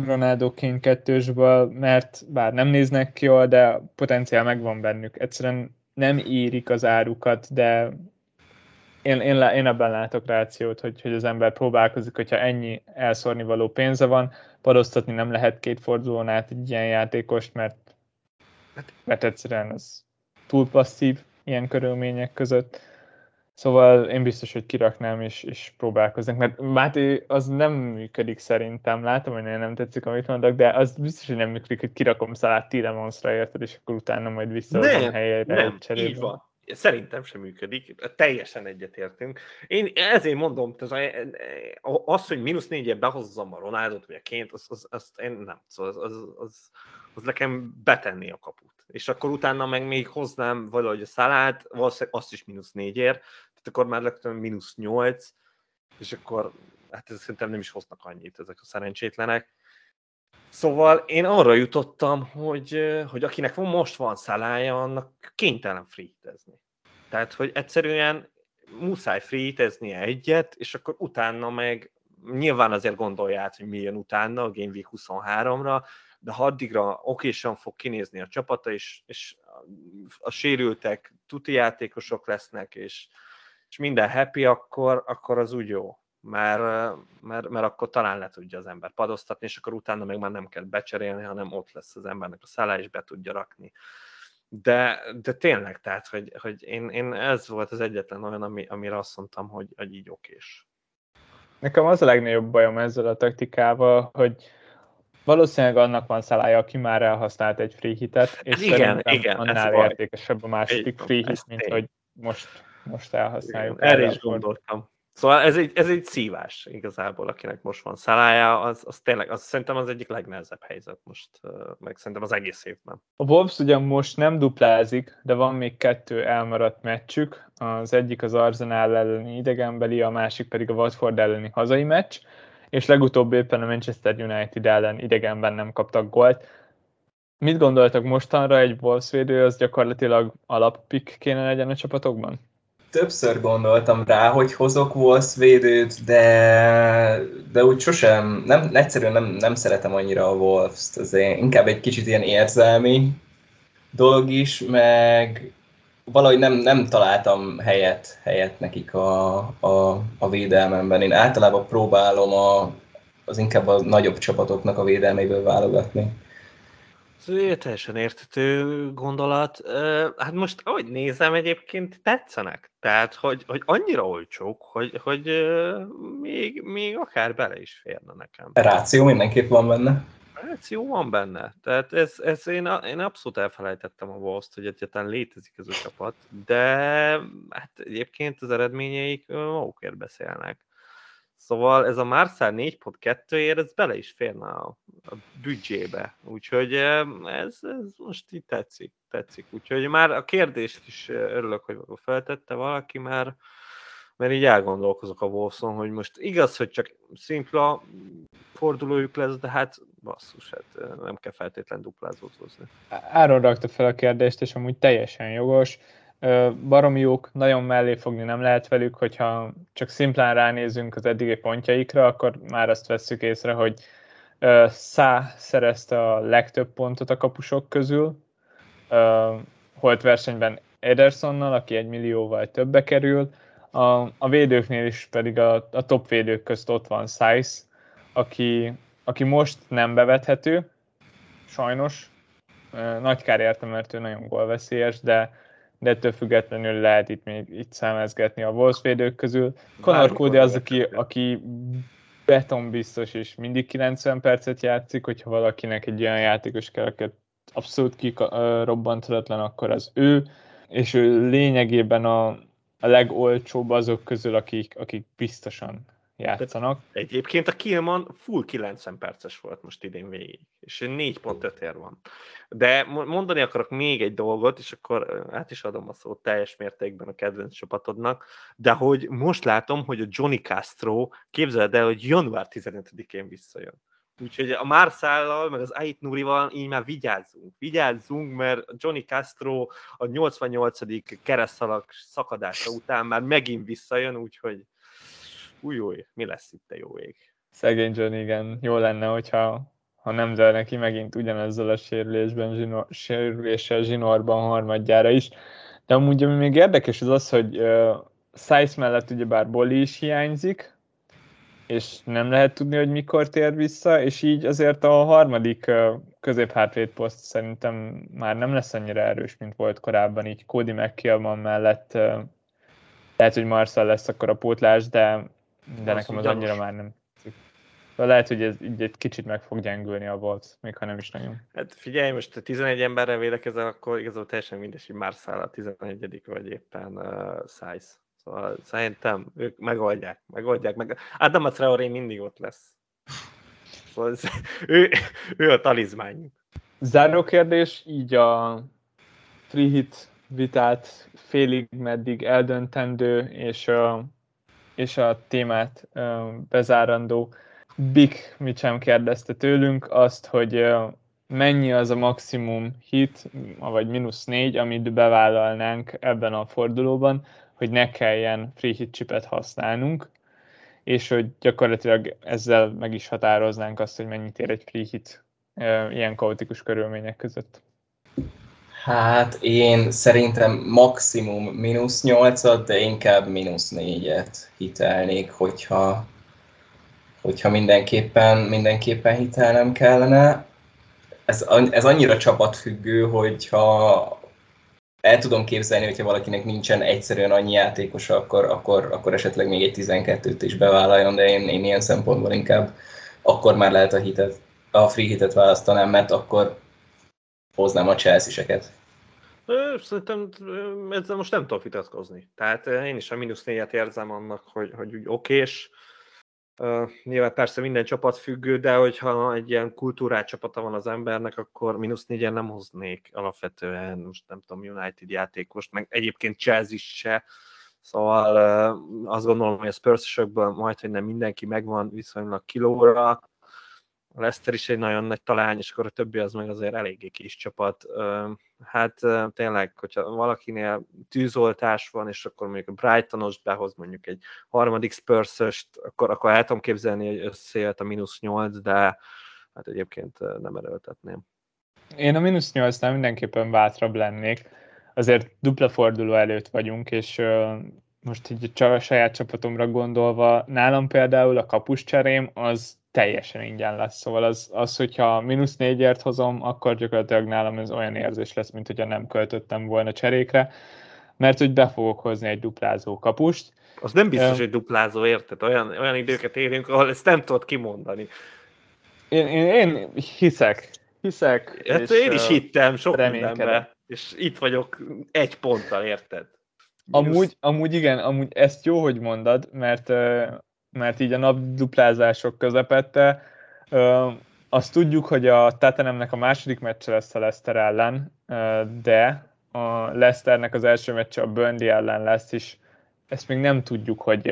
Ronaldo Kane kettősből, mert bár nem néznek jól, de potenciál megvan bennük. Egyszerűen nem érik az árukat, de én, én, én ebben látok rációt, hogy, hogy az ember próbálkozik, hogyha ennyi elszórni való pénze van, padoztatni nem lehet két fordulón át egy ilyen játékost, mert, mert egyszerűen az túl passzív ilyen körülmények között. Szóval én biztos, hogy kiraknám és, és próbálkoznak, mert Máté az nem működik szerintem, látom, hogy nem tetszik, amit mondok, de az biztos, hogy nem működik, hogy kirakom Szalát Tilemonsra, érted, és akkor utána majd visszahozom helyére nem, cserébe. így van. Szerintem sem működik, teljesen egyetértünk. Én ezért mondom, az, hogy mínusz négyet behozzam a Ronaldot, vagy a ként, az, az, az én nem, szóval az, az, az, az nekem betenni a kaput. És akkor utána meg még hoznám valahogy a szalát, valószínűleg azt is mínusz négyért, tehát akkor már legtöbb mínusz 8, és akkor hát ez szerintem nem is hoznak annyit ezek a szerencsétlenek. Szóval én arra jutottam, hogy, hogy akinek most van szalája, annak kénytelen freetezni. Tehát, hogy egyszerűen muszáj freetezni egyet, és akkor utána meg nyilván azért gondolja át, hogy mi jön utána a Game Week 23-ra, de ha addigra okésan fog kinézni a csapata, és, és a sérültek tuti játékosok lesznek, és, és minden happy, akkor, akkor az úgy jó. Mert, mert, mert akkor talán le tudja az ember padoztatni, és akkor utána meg már nem kell becserélni, hanem ott lesz az embernek a szállá, és be tudja rakni. De, de tényleg, tehát, hogy, hogy én, én ez volt az egyetlen olyan, ami, amire azt mondtam, hogy, hogy így okés. Nekem az a legnagyobb bajom ezzel a taktikával, hogy valószínűleg annak van szalája, aki már elhasznált egy free hitet, és igen, igen, annál értékesebb a második free hit, mint hogy most most elhasználjuk. Erre is gondoltam. Szóval ez egy, ez egy szívás igazából, akinek most van szalája, az, az tényleg, az szerintem az egyik legnehezebb helyzet most, meg szerintem az egész évben. A Wolves ugyan most nem duplázik, de van még kettő elmaradt meccsük. Az egyik az Arsenal elleni idegenbeli, a másik pedig a Watford elleni hazai meccs és legutóbb éppen a Manchester United ellen idegenben nem kaptak gólt. Mit gondoltak mostanra egy Wolves védő, az gyakorlatilag alappik kéne legyen a csapatokban? Többször gondoltam rá, hogy hozok Wolves védőt, de, de úgy sosem, nem, egyszerűen nem, nem szeretem annyira a Wolves-t, ez inkább egy kicsit ilyen érzelmi dolog is, meg valahogy nem, nem találtam helyet, helyet nekik a, a, a védelmemben. Én általában próbálom a, az inkább a nagyobb csapatoknak a védelméből válogatni. Ez teljesen értető gondolat. Hát most, ahogy nézem, egyébként tetszenek. Tehát, hogy, hogy annyira olcsók, hogy, hogy még, még akár bele is férne nekem. Ráció mindenképp van benne. Ráció van benne. Tehát ez, ez én, én abszolút elfelejtettem a wolves hogy egyáltalán létezik ez a csapat, de hát egyébként az eredményeik magukért beszélnek. Szóval ez a Marcel 4.2-ért, ez bele is férne a, a büdzsébe. Úgyhogy ez, ez most így tetszik, tetszik. Úgyhogy már a kérdést is örülök, hogy feltette valaki, mert, mert így elgondolkozok a Wolfson, hogy most igaz, hogy csak szimpla fordulójuk lesz, de hát basszus, hát nem kell feltétlen duplázót hozni. Áron rakta fel a kérdést, és amúgy teljesen jogos. Baromi jók, nagyon mellé fogni nem lehet velük, hogyha csak szimplán ránézünk az eddigi pontjaikra, akkor már azt vesszük észre, hogy Szá szerezte a legtöbb pontot a kapusok közül, holt versenyben Edersonnal, aki egy millióval többe kerül, a, a védőknél is pedig a, a top védők közt ott van Size, aki, aki most nem bevethető, sajnos. Nagy kár értem, mert ő nagyon gólveszélyes, de de ettől függetlenül lehet itt még itt számezgetni a Wolves védők közül. Conor Cody az, aki, aki beton biztos, és mindig 90 percet játszik, hogyha valakinek egy olyan játékos kell, akit abszolút kirobbantatlan, akkor az ő, és ő lényegében a, a legolcsóbb azok közül, akik, akik biztosan játszanak. Egyébként a Kilman full 90 perces volt most idén végig, és 4.5 ér van. De mondani akarok még egy dolgot, és akkor át is adom a szót teljes mértékben a kedvenc csapatodnak, de hogy most látom, hogy a Johnny Castro, képzeld el, hogy január 15-én visszajön. Úgyhogy a Marszállal, meg az Ait Nurival így már vigyázzunk. Vigyázzunk, mert Johnny Castro a 88. keresztalak szakadása után már megint visszajön, úgyhogy új, új, mi lesz itt a jó ég? Szegény John, igen. Jó lenne, hogyha ha nem zöld neki megint ugyanezzel a sérülésben, zsinor, sérüléssel zsinórban harmadjára is. De amúgy ami még érdekes az az, hogy uh, Size mellett ugyebár Boli is hiányzik, és nem lehet tudni, hogy mikor tér vissza, és így azért a harmadik középhátvéd poszt szerintem már nem lesz annyira erős, mint volt korábban, így Cody McKillman mellett lehet, hogy Marcel lesz akkor a pótlás, de de nekem az annyira már nem de lehet, hogy ez így egy kicsit meg fog gyengülni a volt, még ha nem is nagyon. Hát figyelj, most te 11 emberrel védekezel, akkor igazából teljesen mindegy, hogy Marszál a 11 vagy éppen uh, Size. Szóval szerintem ők megoldják, megoldják. Meg... Adam a Traoré mindig ott lesz. Szóval ez, ő, ő a talizmány. Záró kérdés, így a free hit vitát félig meddig eldöntendő, és a és a témát bezárandó. Big mit sem kérdezte tőlünk azt, hogy mennyi az a maximum hit, vagy mínusz négy, amit bevállalnánk ebben a fordulóban, hogy ne kelljen free hit chipet használnunk, és hogy gyakorlatilag ezzel meg is határoznánk azt, hogy mennyit ér egy free hit ilyen kaotikus körülmények között. Hát én szerintem maximum mínusz 8 de inkább mínusz 4-et hitelnék, hogyha, hogyha mindenképpen, mindenképpen hitelnem kellene. Ez, ez annyira csapatfüggő, hogyha el tudom képzelni, hogyha valakinek nincsen egyszerűen annyi játékosa, akkor, akkor, akkor esetleg még egy 12-t is bevállaljon, de én, én ilyen szempontból inkább akkor már lehet a hitet, a free hitet választanám, mert akkor hoznám a Chelsea-seket. Szerintem ezzel most nem tudok vitatkozni. Tehát én is a mínusz négyet érzem annak, hogy, hogy úgy okés. Nyilván persze minden csapat függő, de hogyha egy ilyen kultúrát csapata van az embernek, akkor mínusz négyen nem hoznék alapvetően, most nem tudom, United játékost, meg egyébként Chelsea se, Szóval azt gondolom, hogy a spurs majd, hogy nem mindenki megvan viszonylag kilóra, a is egy nagyon nagy talány, és akkor a többi az meg azért eléggé kis csapat. Hát tényleg, hogyha valakinél tűzoltás van, és akkor mondjuk a Brightonos behoz mondjuk egy harmadik spurs akkor, akkor el tudom képzelni, hogy összejött a mínusz 8, de hát egyébként nem erőltetném. Én a mínusz 8-nál mindenképpen bátrabb lennék. Azért dupla forduló előtt vagyunk, és most így a saját csapatomra gondolva, nálam például a kapus cserém az teljesen ingyen lesz. Szóval az, az hogyha mínusz négyért hozom, akkor gyakorlatilag nálam ez olyan érzés lesz, mint hogyha nem költöttem volna cserékre, mert hogy be fogok hozni egy duplázó kapust. Az nem biztos, um, hogy duplázó, érted? Olyan, olyan időket érünk, ahol ezt nem tudod kimondani. Én, én, én hiszek, hiszek. Hát és, én is hittem sok mindenbe, és itt vagyok egy ponttal, érted? Amúgy, amúgy igen, amúgy ezt jó, hogy mondod, mert mert így a napduplázások közepette. Azt tudjuk, hogy a Tatanemnek a második meccse lesz a Leicester ellen, de a Leicesternek az első meccse a Burnley ellen lesz, és ezt még nem tudjuk, hogy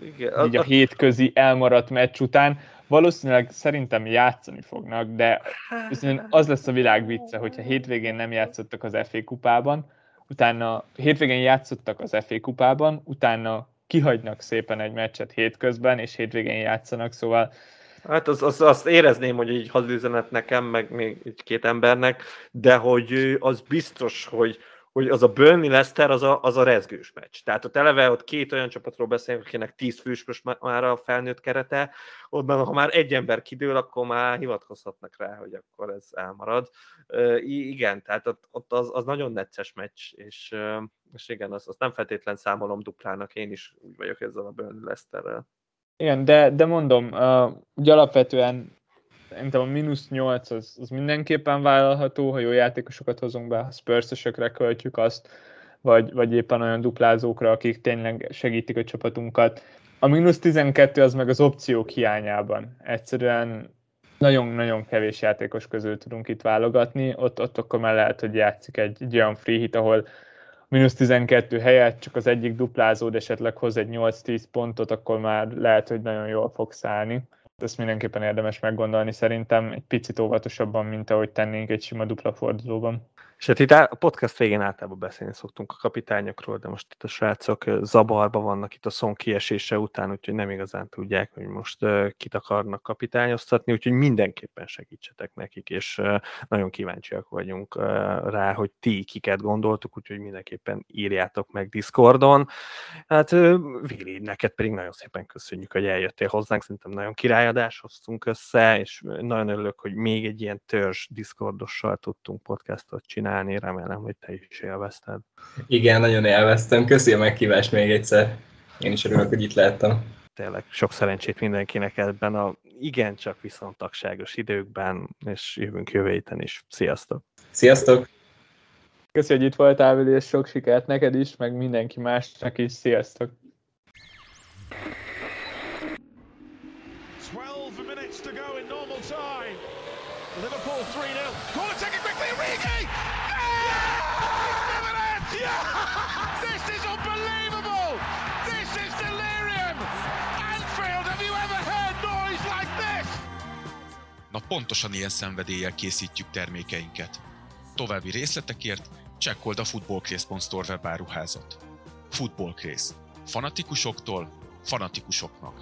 Igen, így a hétközi elmaradt meccs után. Valószínűleg szerintem játszani fognak, de az lesz a világ vicce, hogyha hétvégén nem játszottak az FA kupában, utána hétvégén játszottak az FA kupában, utána kihagynak szépen egy meccset hétközben, és hétvégén játszanak, szóval Hát az, az, azt érezném, hogy így hadüzenet nekem, meg még két embernek, de hogy az biztos, hogy, hogy az a Burnley Leicester az a, az a rezgős meccs. Tehát ott eleve ott két olyan csapatról beszélünk, akinek tíz fős most már a felnőtt kerete, ott ha már egy ember kidől, akkor már hivatkozhatnak rá, hogy akkor ez elmarad. Uh, igen, tehát ott, ott az, az nagyon necces meccs, és, és igen, azt, azt nem feltétlen számolom duplának, én is úgy vagyok ezzel a Burnley Leicesterrel. Igen, de, de mondom, uh, ugye alapvetően szerintem a mínusz 8 az, az mindenképpen vállalható, ha jó játékosokat hozunk be, ha spurs költjük azt, vagy, vagy éppen olyan duplázókra, akik tényleg segítik a csapatunkat. A mínusz 12 az meg az opciók hiányában. Egyszerűen nagyon-nagyon kevés játékos közül tudunk itt válogatni, ott, ott akkor már lehet, hogy játszik egy, egy olyan free hit, ahol mínusz 12 helyett csak az egyik duplázód esetleg hoz egy 8-10 pontot, akkor már lehet, hogy nagyon jól fog szállni ezt mindenképpen érdemes meggondolni szerintem egy picit óvatosabban, mint ahogy tennénk egy sima dupla fordulóban. És hát itt a podcast végén általában beszélni szoktunk a kapitányokról, de most itt a srácok zabarba vannak itt a szon kiesése után, úgyhogy nem igazán tudják, hogy most kit akarnak kapitányoztatni, úgyhogy mindenképpen segítsetek nekik, és nagyon kíváncsiak vagyunk rá, hogy ti kiket gondoltuk, úgyhogy mindenképpen írjátok meg Discordon. Hát Vili, neked pedig nagyon szépen köszönjük, hogy eljöttél hozzánk, szerintem nagyon királyadás hoztunk össze, és nagyon örülök, hogy még egy ilyen törzs Discordossal tudtunk podcastot csinálni csinálni, remélem, hogy te is élvezted. Igen, nagyon élveztem. Köszi a meghívást még egyszer. Én is örülök, hogy itt lehettem. Tényleg sok szerencsét mindenkinek ebben a igencsak viszontagságos időkben, és jövünk jövő héten is. Sziasztok! Sziasztok! Köszi, hogy itt voltál, és sok sikert neked is, meg mindenki másnak is. Sziasztok! 12 minutes to go in normal time. Liverpool 3-0. This is unbelievable! This is delirium! Anfield, have you ever heard noise like this? Na pontosan ilyen szenvedéllyel készítjük termékeinket. További részletekért csekkold a footballcraze.store webáruházat. Footballcraze. Fanatikusoktól fanatikusoknak.